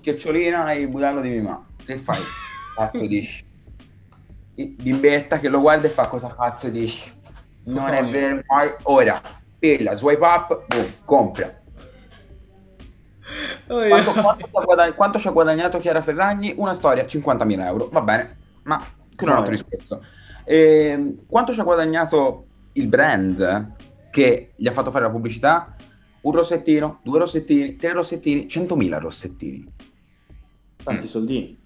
Chiocciolina e il budello di Mimà. Che fai? Cazzo dici? bimbetta che lo guarda e fa cosa cazzo dici? Non è vero mai. Ora, pilla, swipe up, boom, compra. Oh, quanto, quanto, guadagn- quanto, ci ha guadagnato Chiara Ferragni? Una storia, 50.000 euro, va bene, ma che un altro discorso. E, quanto ci ha guadagnato il brand che gli ha fatto fare la pubblicità? Un rossettino, due rossettini, tre rossettini, 100.000 rossettini. Tanti mm. soldini.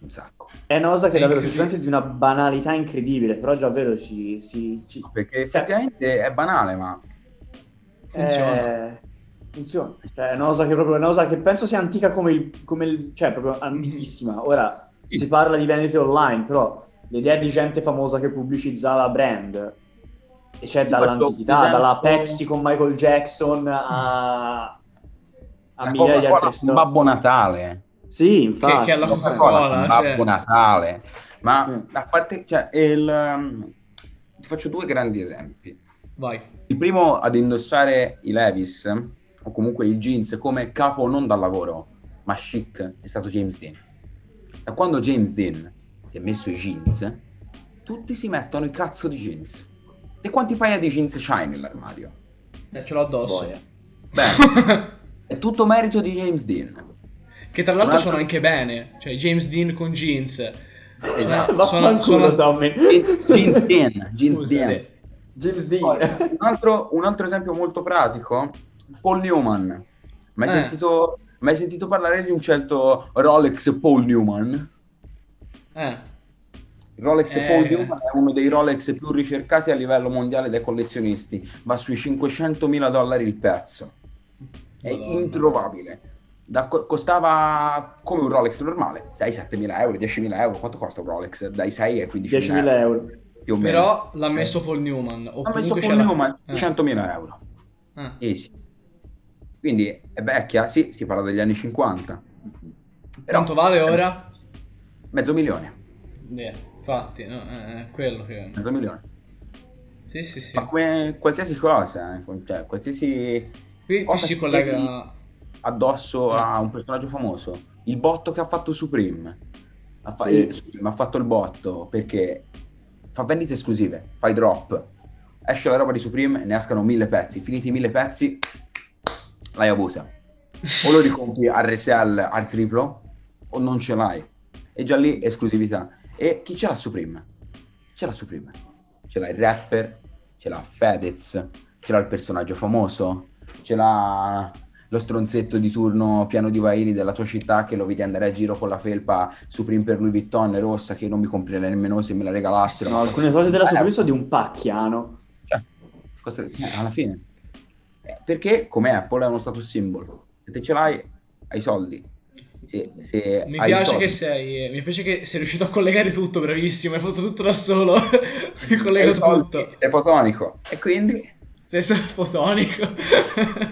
un sacco. È una cosa che È davvero sinceramente di una banalità incredibile, però già davvero ci... ci, ci- Perché effettivamente è banale, ma Funziona. eh, funziona. Cioè, è una cosa che proprio è una cosa che penso sia antica come il... Come il cioè, proprio antichissima. Ora, Sì. si parla di vendite online, però l'idea di gente famosa che pubblicizzava brand, e c'è Ti dall'antichità, dalla Pepsi con Michael Jackson a... a la migliaia di un storie. Babbo Natale. Sì, infatti. che è la. Coca-Cola, un cioè. Babbo Natale. Ma Sì. a parte, cioè, il, um, ti faccio due grandi esempi. Vai. Il primo ad indossare i Levis o comunque i jeans come capo non da lavoro, ma chic è stato James Dean. Da quando James Dean si è messo i jeans, tutti si mettono i cazzo di jeans. E quanti paia di jeans c'hai nell'armadio? Eh, ce l'ho addosso. Boia. Beh, è tutto merito di James Dean. che tra l'altro Un altro- sono anche bene. Cioè, James Dean con jeans. Esatto. Vaffanculo, sono- Tommy. Jeans, jeans Dean, jeans Dean. James Poi, Dean. un, altro, un altro esempio molto pratico, Paul Newman. Mai, Eh. sentito, mai sentito parlare di un certo Rolex Paul Newman? Eh. Rolex Eh. Paul Newman è uno dei Rolex più ricercati a livello mondiale dai collezionisti, va sui 500.000 dollari il pezzo. È Madonna. introvabile. Da- co- costava come un Rolex normale, 6-7.000 euro, 10.000 euro. Quanto costa un Rolex? Dai 6 ai 15.000 10.000 euro. più o meno. Però l'ha messo Paul Newman. O ha messo Paul l'ha- Newman Eh. 100.000 euro. Eh. Easy. Quindi è vecchia, sì, si parla degli anni 50. Però, Quanto vale ora? Mezzo milione, infatti, no, eh, è quello che... mezzo milione. Sì, sì, sì. Ma come qualsiasi cosa, eh, cioè qualsiasi Qui, qui si collega... addosso a un personaggio famoso. Il botto che ha fatto Supreme. Ha, fa- il- Supreme ha fatto il botto perché fa vendite esclusive, fai drop. Esce la roba di Supreme, ne escano mille pezzi. Finiti i mille pezzi, l'hai avuta. O lo ricompri al resell al triplo, o non ce l'hai. E già lì esclusività. E chi ce l'ha Supreme? Ce l'ha Supreme. Ce l'ha il rapper, ce l'ha Fedez, ce l'ha il personaggio famoso, ce l'ha lo stronzetto di turno piano di vaini della tua città che lo vedi andare a giro con la felpa Supreme per Louis Vuitton rossa che non mi comprerei nemmeno se me la regalassero. No, alcune cose della Eh, Supreme sono di un pacchiano. cioè, eh, alla fine. Eh, perché come Apple è uno status symbol. Se te ce l'hai, hai soldi. Se, se Mi hai piace soldi, che sei, mi piace che sei riuscito a collegare tutto, bravissimo, hai fatto tutto da solo, mi collego soldi, tutto. sei fotonico. E quindi Sei stato fotonico.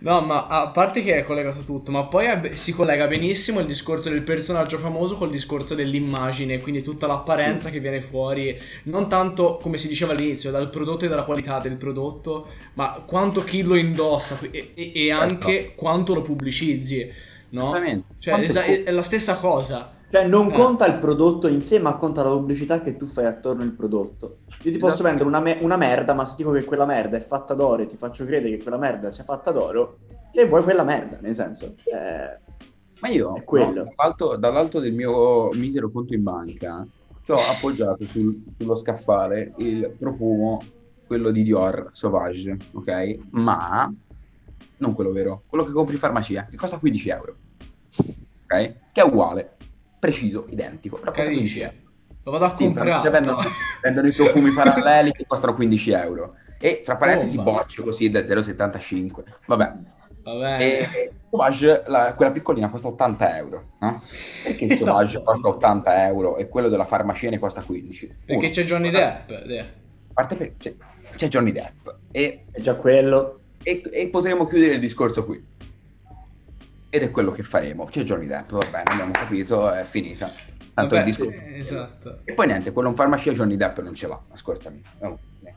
No, ma a parte che è collegato tutto, ma poi è- si collega benissimo il discorso del personaggio famoso col discorso dell'immagine, quindi tutta l'apparenza che viene fuori, non tanto come si diceva all'inizio, dal prodotto e dalla qualità del prodotto, ma quanto chi lo indossa e, e- e anche quanto lo pubblicizzi, no? Cioè, Quanto è la stessa cosa. Cioè, non Eh. conta il prodotto in sé, ma conta la pubblicità che tu fai attorno al prodotto. Io ti posso Esatto. vendere una, me- una merda, ma se dico che quella merda è fatta d'oro e ti faccio credere che quella merda sia fatta d'oro, te vuoi quella merda, nel senso. eh, Ma io, no, dall'alto, dall'alto del mio misero conto in banca, ci ho appoggiato sul- sullo scaffale il profumo, quello di Dior Sauvage, ok? Ma non quello vero, quello che compri in farmacia, che costa 15 euro, ok? Che è uguale, preciso, identico, però costa 15 Capisci? euro. Lo vado a Sì, comprare. vendono, vendono i profumi paralleli che costano 15 euro. E fra parentesi Bomba. bocce così da 0,75. Vabbè, Va bene. e Sauvage, la- quella piccolina costa 80 euro, no? Perché il Sauvage costa 80 euro e quello della farmacia ne costa 15? Perché Uno. c'è Johnny Depp. A parte per- c'è, c'è Johnny Depp e, è già quello. e- e potremo chiudere il discorso qui. Ed è quello che faremo. C'è Johnny Depp, va bene, abbiamo capito, è finita. Tanto Vabbè, il discorso. eh, esatto. E poi niente, quello in farmacia Johnny Depp non ce l'ha, ascoltami. No, eh.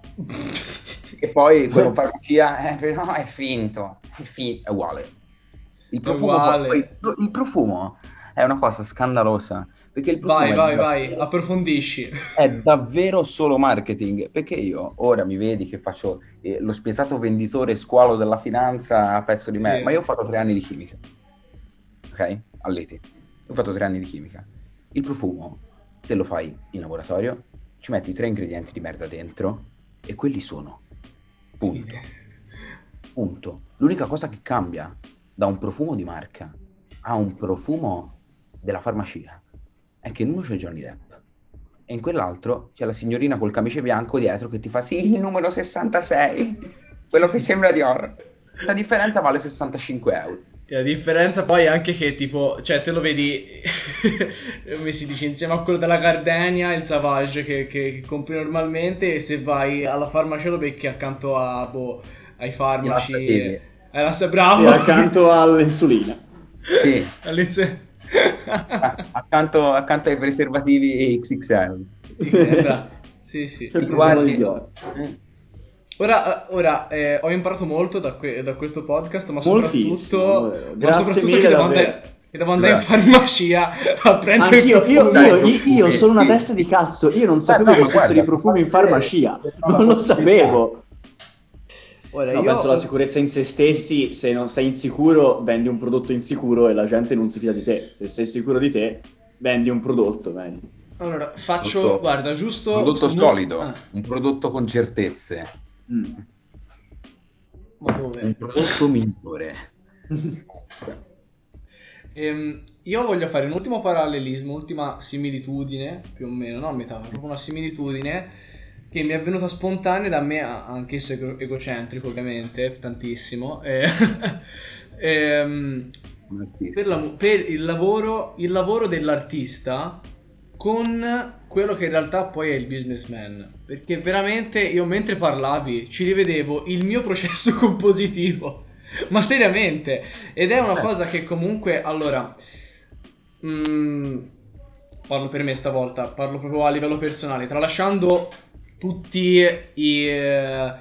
E poi quello in farmacia, eh, però è finto, è, fi- è uguale. Il profumo, uguale. poi- il profumo è una cosa scandalosa. Perché il profumo Vai, è vai, davvero- vai, approfondisci. È davvero solo marketing. Perché io ora mi vedi che faccio eh, lo spietato venditore squalo della finanza a pezzo di me, Sì. ma io ho fatto tre anni di chimica. Ok? All'ETI. Ho fatto tre anni di chimica. Il profumo te lo fai in laboratorio, ci metti tre ingredienti di merda dentro e quelli sono. Punto. Punto. L'unica cosa che cambia da un profumo di marca a un profumo della farmacia è che in uno c'è Johnny Depp e in quell'altro c'è la signorina col camice bianco dietro che ti fa sì, il numero 66, quello che sembra di oro. Questa differenza vale 65 euro. E la differenza poi è anche che tipo, cioè te lo vedi, come si dice, insieme a quello della Gardenia, il Savage che, che, che compri normalmente e se vai alla farmacia lo becchi accanto a, boh, ai farmaci. È la, bravo! Sì, accanto all'insulina. Sì. accanto, accanto, ai preservativi XXL. Esatto. Sì, sì. Guardi, Ora, ora eh, ho imparato molto da, que- da, questo podcast, ma soprattutto, ma soprattutto che, devo andare, che devo andare in farmacia a prendere Anch'io, io, io, io, io sono una testa di cazzo, io non sapevo eh, no, che fossero i profumi in farmacia, non lo sapevo. Ora, no, io penso la sicurezza in se stessi, se non sei insicuro, vendi un prodotto insicuro e la gente non si fida di te. Se sei sicuro di te, vendi un prodotto, vendi. Allora, faccio, prodotto, guarda, giusto... Un prodotto solido, ah. un prodotto con certezze. Mm. Ma dove? Un prodotto migliore. ehm, io voglio fare un ultimo parallelismo, un'ultima similitudine, più o meno, no metà, proprio una similitudine che mi è venuta spontanea da me, anche se egocentrico ovviamente, tantissimo. Eh, ehm, per, la, per il, lavoro, il lavoro dell'artista con quello che in realtà poi è il businessman. Perché veramente io mentre parlavi ci rivedevo il mio processo compositivo. Ma seriamente. Ed è una eh. cosa che comunque, allora... Mh, mm, parlo per me stavolta, parlo proprio a livello personale, tralasciando tutti i... Eh,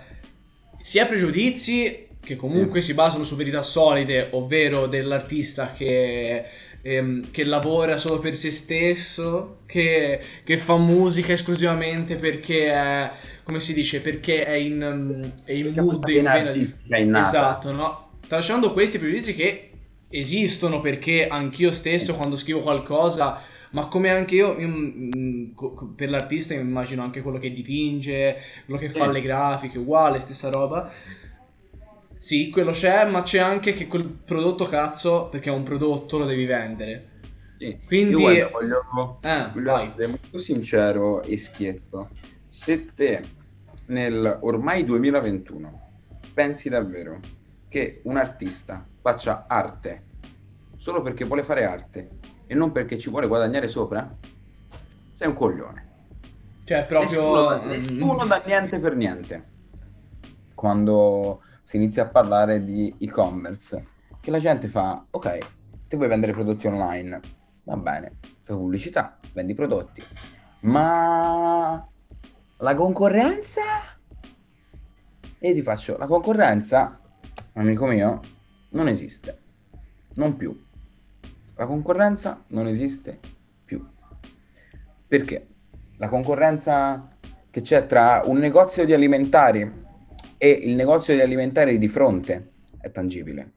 sia pregiudizi che comunque sì. si basano su verità solide, ovvero dell'artista che ehm, che lavora solo per se stesso, che, che, fa musica esclusivamente perché è, come si dice, perché è in, mm, è in mood in vena di... Esatto, no? Tralasciando questi pregiudizi che esistono perché anch'io stesso quando scrivo qualcosa ma come anche io, io mm, per l'artista immagino anche quello che dipinge, quello che fa le grafiche, uguale, stessa roba. Sì, quello c'è, ma c'è anche che quel prodotto cazzo, perché è un prodotto, lo devi vendere. Sì, quindi... Io guarda, voglio, eh, voglio essere molto sincero e schietto. Se te nel ormai 2021 pensi davvero che un artista faccia arte solo perché vuole fare arte e non perché ci vuole guadagnare sopra, sei un coglione. Cioè, proprio... Nessuno, nessuno da niente per niente. Quando si inizia a parlare di e-commerce, che la gente fa, ok, te vuoi vendere prodotti online, va bene, fai pubblicità, vendi prodotti, ma la concorrenza? E io ti faccio, la concorrenza, amico mio, non esiste, non più. La concorrenza non esiste più. Perché? La concorrenza che c'è tra un negozio di alimentari e il negozio di alimentari di fronte è tangibile.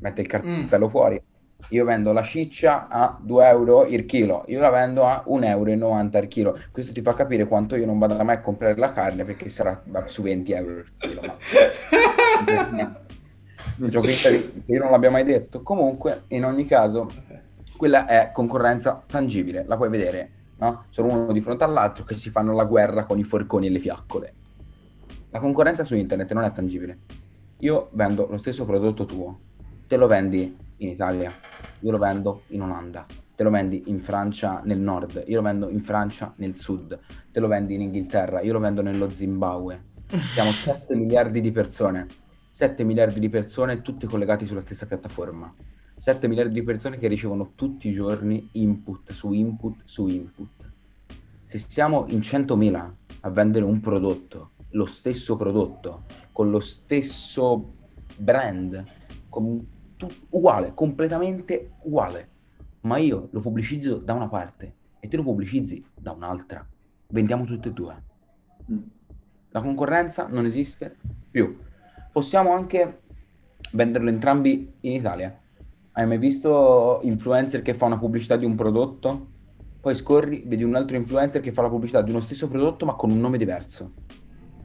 Mette il cartello mm. fuori. Io vendo la ciccia a 2 euro il chilo, io la vendo a 1,90 euro il chilo. Questo ti fa capire quanto io non vado mai a comprare la carne perché sarà su 20 euro il chilo. Ma... io non l'abbia mai detto. Comunque, in ogni caso, quella è concorrenza tangibile, la puoi vedere, no? Sono uno di fronte all'altro che si fanno la guerra con i forconi e le fiaccole. La concorrenza su internet non è tangibile. Io vendo lo stesso prodotto tuo, te lo vendi in Italia, io lo vendo in Olanda, te lo vendi in Francia nel nord, io lo vendo in Francia nel sud, te lo vendi in Inghilterra, io lo vendo nello Zimbabwe. Siamo 7 miliardi di persone, 7 miliardi di persone tutti collegati sulla stessa piattaforma. 7 miliardi di persone che ricevono tutti i giorni input su input su input. Se siamo in 100.000 a vendere un prodotto lo stesso prodotto, con lo stesso brand, con tu- uguale, completamente uguale, ma io lo pubblicizzo da una parte e te lo pubblicizzi da un'altra. Vendiamo tutte e due. Mm. La concorrenza non esiste più. Possiamo anche venderlo entrambi in Italia. Hai mai visto influencer che fa una pubblicità di un prodotto? Poi scorri, vedi un altro influencer che fa la pubblicità di uno stesso prodotto ma con un nome diverso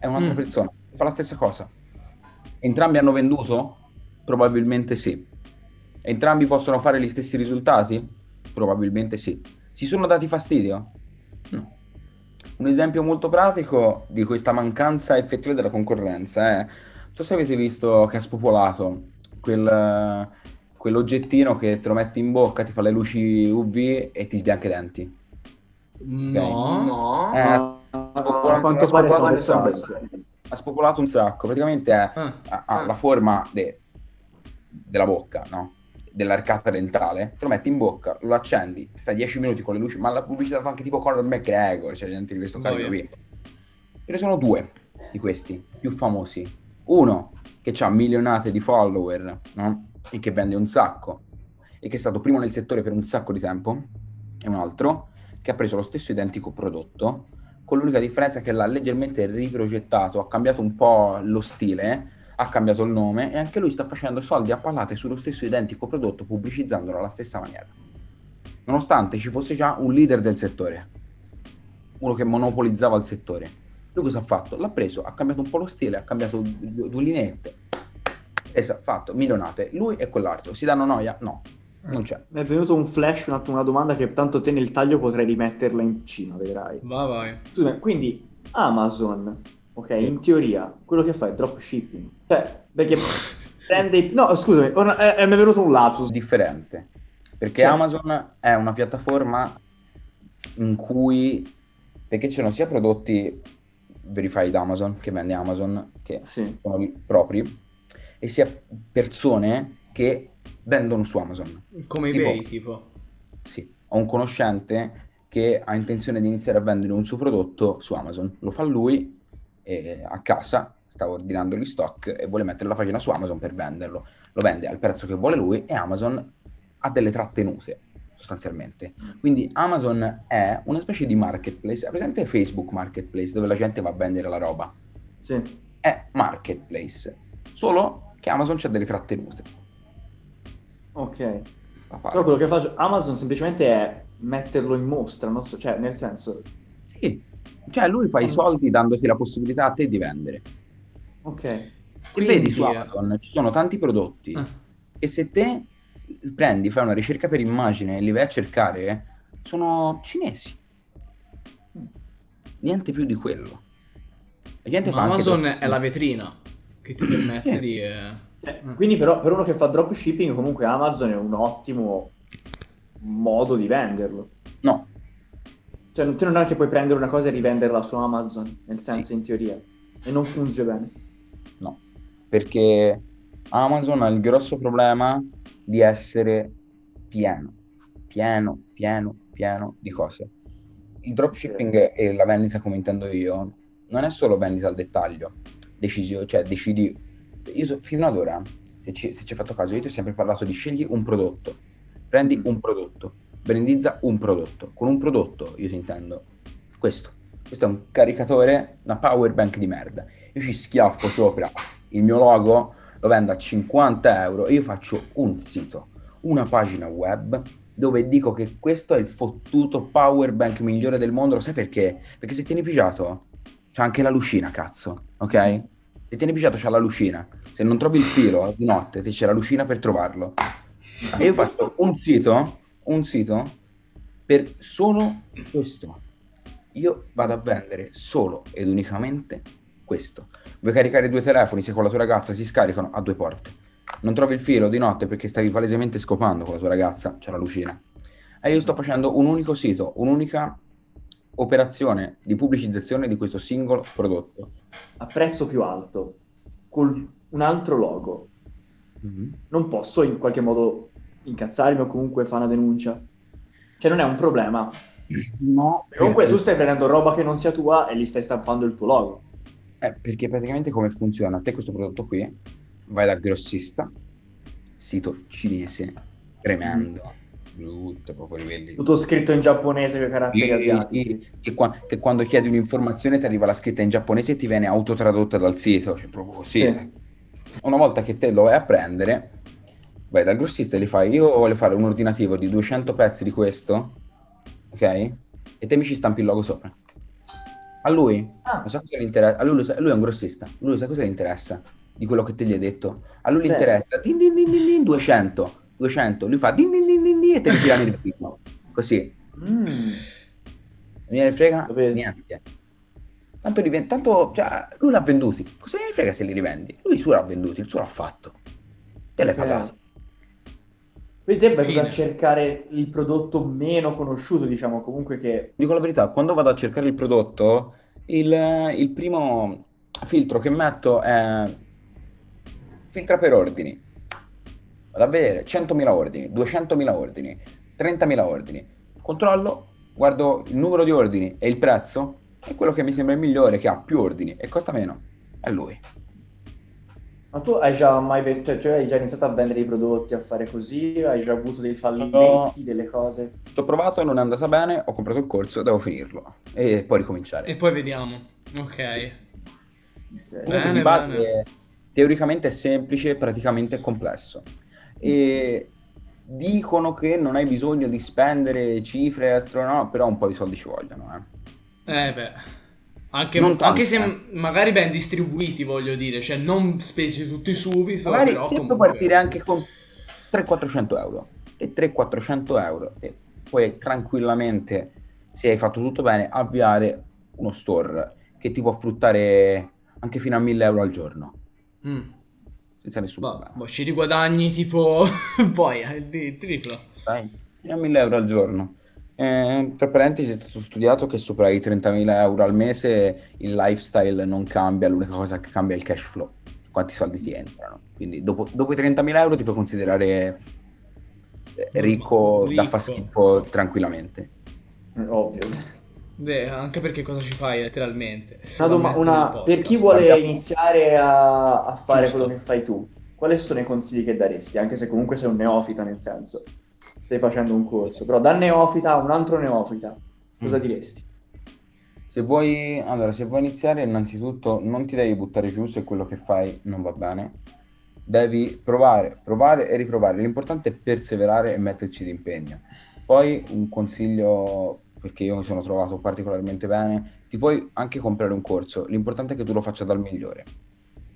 è un'altra mm. persona, fa la stessa cosa. Entrambi hanno venduto? Probabilmente sì. Entrambi possono fare gli stessi risultati? Probabilmente sì. Si sono dati fastidio? No. Un esempio molto pratico di questa mancanza effettiva della concorrenza è, non so se avete visto che ha spopolato quel, quell'oggettino che te lo metti in bocca, ti fa le luci UV e ti sbianca i denti. No, no. Eh, a quanto pare sono persone ha spopolato un sacco. Praticamente è, Ah, ha, ha la forma de- della bocca, no? Dell'arcata dentale, te lo metti in bocca, lo accendi, stai 10 minuti con le luci, ma la pubblicità fa anche tipo Conor McGregor, cioè gente di questo Boia. calibro qui. Ce ne sono due di questi, più famosi. Uno che ha milionate di follower, no? E che vende un sacco, e che è stato primo nel settore per un sacco di tempo, e un altro che ha preso lo stesso identico prodotto, con l'unica differenza che l'ha leggermente riprogettato, ha cambiato un po' lo stile, ha cambiato il nome e anche lui sta facendo soldi a pallate sullo stesso identico prodotto pubblicizzandolo alla stessa maniera. Nonostante ci fosse già un leader del settore, uno che monopolizzava il settore. Lui cosa ha fatto? L'ha preso, ha cambiato un po' lo stile, ha cambiato due, due lineette, e ha fatto milionate. Lui e quell'altro. Si danno noia? No, non c'è. Mi è venuto un flash, un attimo, una domanda che tanto te nel taglio potrei rimetterla in Cina, vedrai. va vai. Scusami, quindi Amazon, ok, in teoria, quello che fa è dropshipping. Cioè, perché prende i... No, scusami, ora è, è- mi è venuto un lapsus. differente perché Cioè- Amazon è una piattaforma in cui perché ci sono sia prodotti verified Amazon che vende Amazon che Sì, sono propri e sia persone che vendono su Amazon Come Tipo- eBay, tipo. sì ho un conoscente che ha intenzione di iniziare a vendere un suo prodotto su Amazon lo fa lui eh, a casa sta ordinando gli stock e vuole mettere la pagina su Amazon per venderlo lo vende al prezzo che vuole lui e Amazon ha delle trattenute sostanzialmente. Quindi Amazon è una specie di marketplace, è presente Facebook Marketplace dove la gente va a vendere la roba? sì. È marketplace, solo che Amazon c'ha delle trattenute. Ok. Però quello che faccio Amazon semplicemente è metterlo in mostra, non so, cioè, nel senso, Sì, cioè lui fa i soldi dandoti la possibilità a te di vendere. ok. Se Quindi, vedi su eh, Amazon ci sono tanti prodotti Ah. e se te prendi, fai una ricerca per immagine e li vai a cercare, sono cinesi. Niente più di quello. La gente Ma fa anche Amazon è la vetrina che ti permette di... eh, Eh, Mm. Quindi però per uno che fa dropshipping comunque Amazon è un ottimo modo di venderlo. No, Cioè tu non è che puoi prendere una cosa e rivenderla su Amazon, nel senso Sì. in teoria, e non funge bene. no, perché Amazon ha il grosso problema di essere pieno, pieno, pieno, pieno di cose. Il dropshipping e la vendita, come intendo io, non è solo vendita al dettaglio, decisi- cioè decidi. Io so- fino ad ora, se ci, se ci hai fatto caso, io ti ho sempre parlato di scegli un prodotto, prendi un prodotto, brandizza un prodotto. Con un prodotto io ti intendo questo. Questo è un caricatore, una power bank di merda. Io ci schiaffo sopra il mio logo, lo vendo a 50 euro e io faccio un sito, una pagina web dove dico che questo è il fottuto power bank migliore del mondo. Lo sai perché? Perché se tieni pigiato c'è anche la lucina, cazzo, ok? Se tieni pigiato c'è la lucina. Se non trovi il filo di notte, ti c'è la lucina per trovarlo. E io faccio un sito, un sito per solo questo. Io vado a vendere solo ed unicamente questo. Vuoi caricare due telefoni se con la tua ragazza si scaricano a due porte. Non trovi il filo di notte perché stavi palesemente scopando con la tua ragazza, c'è la lucina. E io sto facendo un unico sito, un'unica operazione di pubblicizzazione di questo singolo prodotto. A prezzo più alto, con un altro logo, Mhm. non posso in qualche modo incazzarmi o comunque fare una denuncia. Cioè non è un problema. No, Comunque tu stai prendendo roba che non sia tua e gli stai stampando il tuo logo. Eh, perché praticamente come funziona? Te questo prodotto qui, vai dal grossista, sito cinese, tremendo, brutto, proprio livelli... Tutto scritto in giapponese con i caratteri asiatici. Che, qua- che quando chiedi un'informazione ti arriva la scritta in giapponese e ti viene autotradotta dal sito, cioè proprio così. Sì. Una volta che te lo vai a prendere, vai dal grossista e gli fai, io voglio fare un ordinativo di 200 pezzi di questo, ok? E te mi ci stampi il logo sopra. A lui, Ah. A lui, sa- lui è un grossista, lui sa cosa gli interessa di quello che te gli hai detto. A lui Sì. gli interessa din din din 200. 200, lui fa din din din din, din e te li tira nel primo. Così. Mm. Non gliene frega niente. Tanto, diven- tanto cioè, lui l'ha venduti. Cosa ne frega se li rivendi? Lui il suo l'ha venduti, il suo l'ha fatto. Te l'hai Sì. pagato. Quindi te vai Fine. a cercare il prodotto meno conosciuto, diciamo, comunque che... Dico la verità, quando vado a cercare il prodotto, il, il primo filtro che metto è filtra per ordini. Vado a vedere 100.000 ordini, 200.000 ordini, 30.000 ordini. Controllo, guardo il numero di ordini e il prezzo, è quello che mi sembra il migliore, che ha più ordini e costa meno. È lui. Ma tu hai già mai cioè, cioè hai già iniziato a vendere i prodotti, a fare così? Hai già avuto dei fallimenti, No. delle cose? Ci ho provato e non è andata bene, ho comprato il corso, devo finirlo e poi ricominciare. E poi vediamo. Ok. Comunque Bene, di base bene. teoricamente è semplice, praticamente è complesso. E dicono che non hai bisogno di spendere cifre astronomiche, però un po' di soldi ci vogliono. Eh. Eh beh. Anche, anche se eh. magari ben distribuiti, voglio dire, cioè non spesi tutti subito, Magari però comunque... partire anche con 300-400 euro. E 300-400 euro e puoi tranquillamente, se hai fatto tutto bene, avviare uno store che ti può fruttare anche fino a 1000 euro al giorno, Mm. Senza nessun Boh, problema. boh, ci riguadagni tipo poi eh, di triplo. Dai, fino a 1000 euro al giorno. Eh, tra parentesi è stato studiato che sopra i 30.000 euro al mese il lifestyle non cambia, l'unica cosa che cambia è il cash flow, quanti soldi ti entrano. Quindi dopo, dopo i 30.000 euro ti puoi considerare eh, ricco, da Ricco. far schifo tranquillamente. Ovvio. Beh, anche perché cosa ci fai letteralmente? Una doma- una- per chi vuole Abbiamo- iniziare a, a fare Giusto. quello che fai tu, quali sono i consigli che daresti? Anche se comunque sei un neofita, nel senso, stai facendo un corso, però da neofita a un altro neofita, cosa Mm. diresti? Se vuoi, allora, se vuoi iniziare, innanzitutto non ti devi buttare giù se quello che fai non va bene. Devi provare, provare e riprovare. L'importante è perseverare e metterci d'impegno. Poi un consiglio, perché io mi sono trovato particolarmente bene, ti puoi anche comprare un corso. L'importante è che tu lo faccia dal migliore.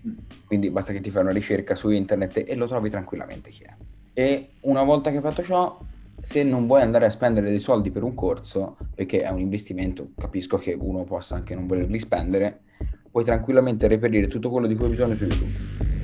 Mm. Quindi basta che ti fai una ricerca su internet e lo trovi tranquillamente chi è. E una volta che hai fatto ciò, se non vuoi andare a spendere dei soldi per un corso, perché è un investimento, capisco che uno possa anche non volerli spendere, puoi tranquillamente reperire tutto quello di cui hai bisogno su YouTube.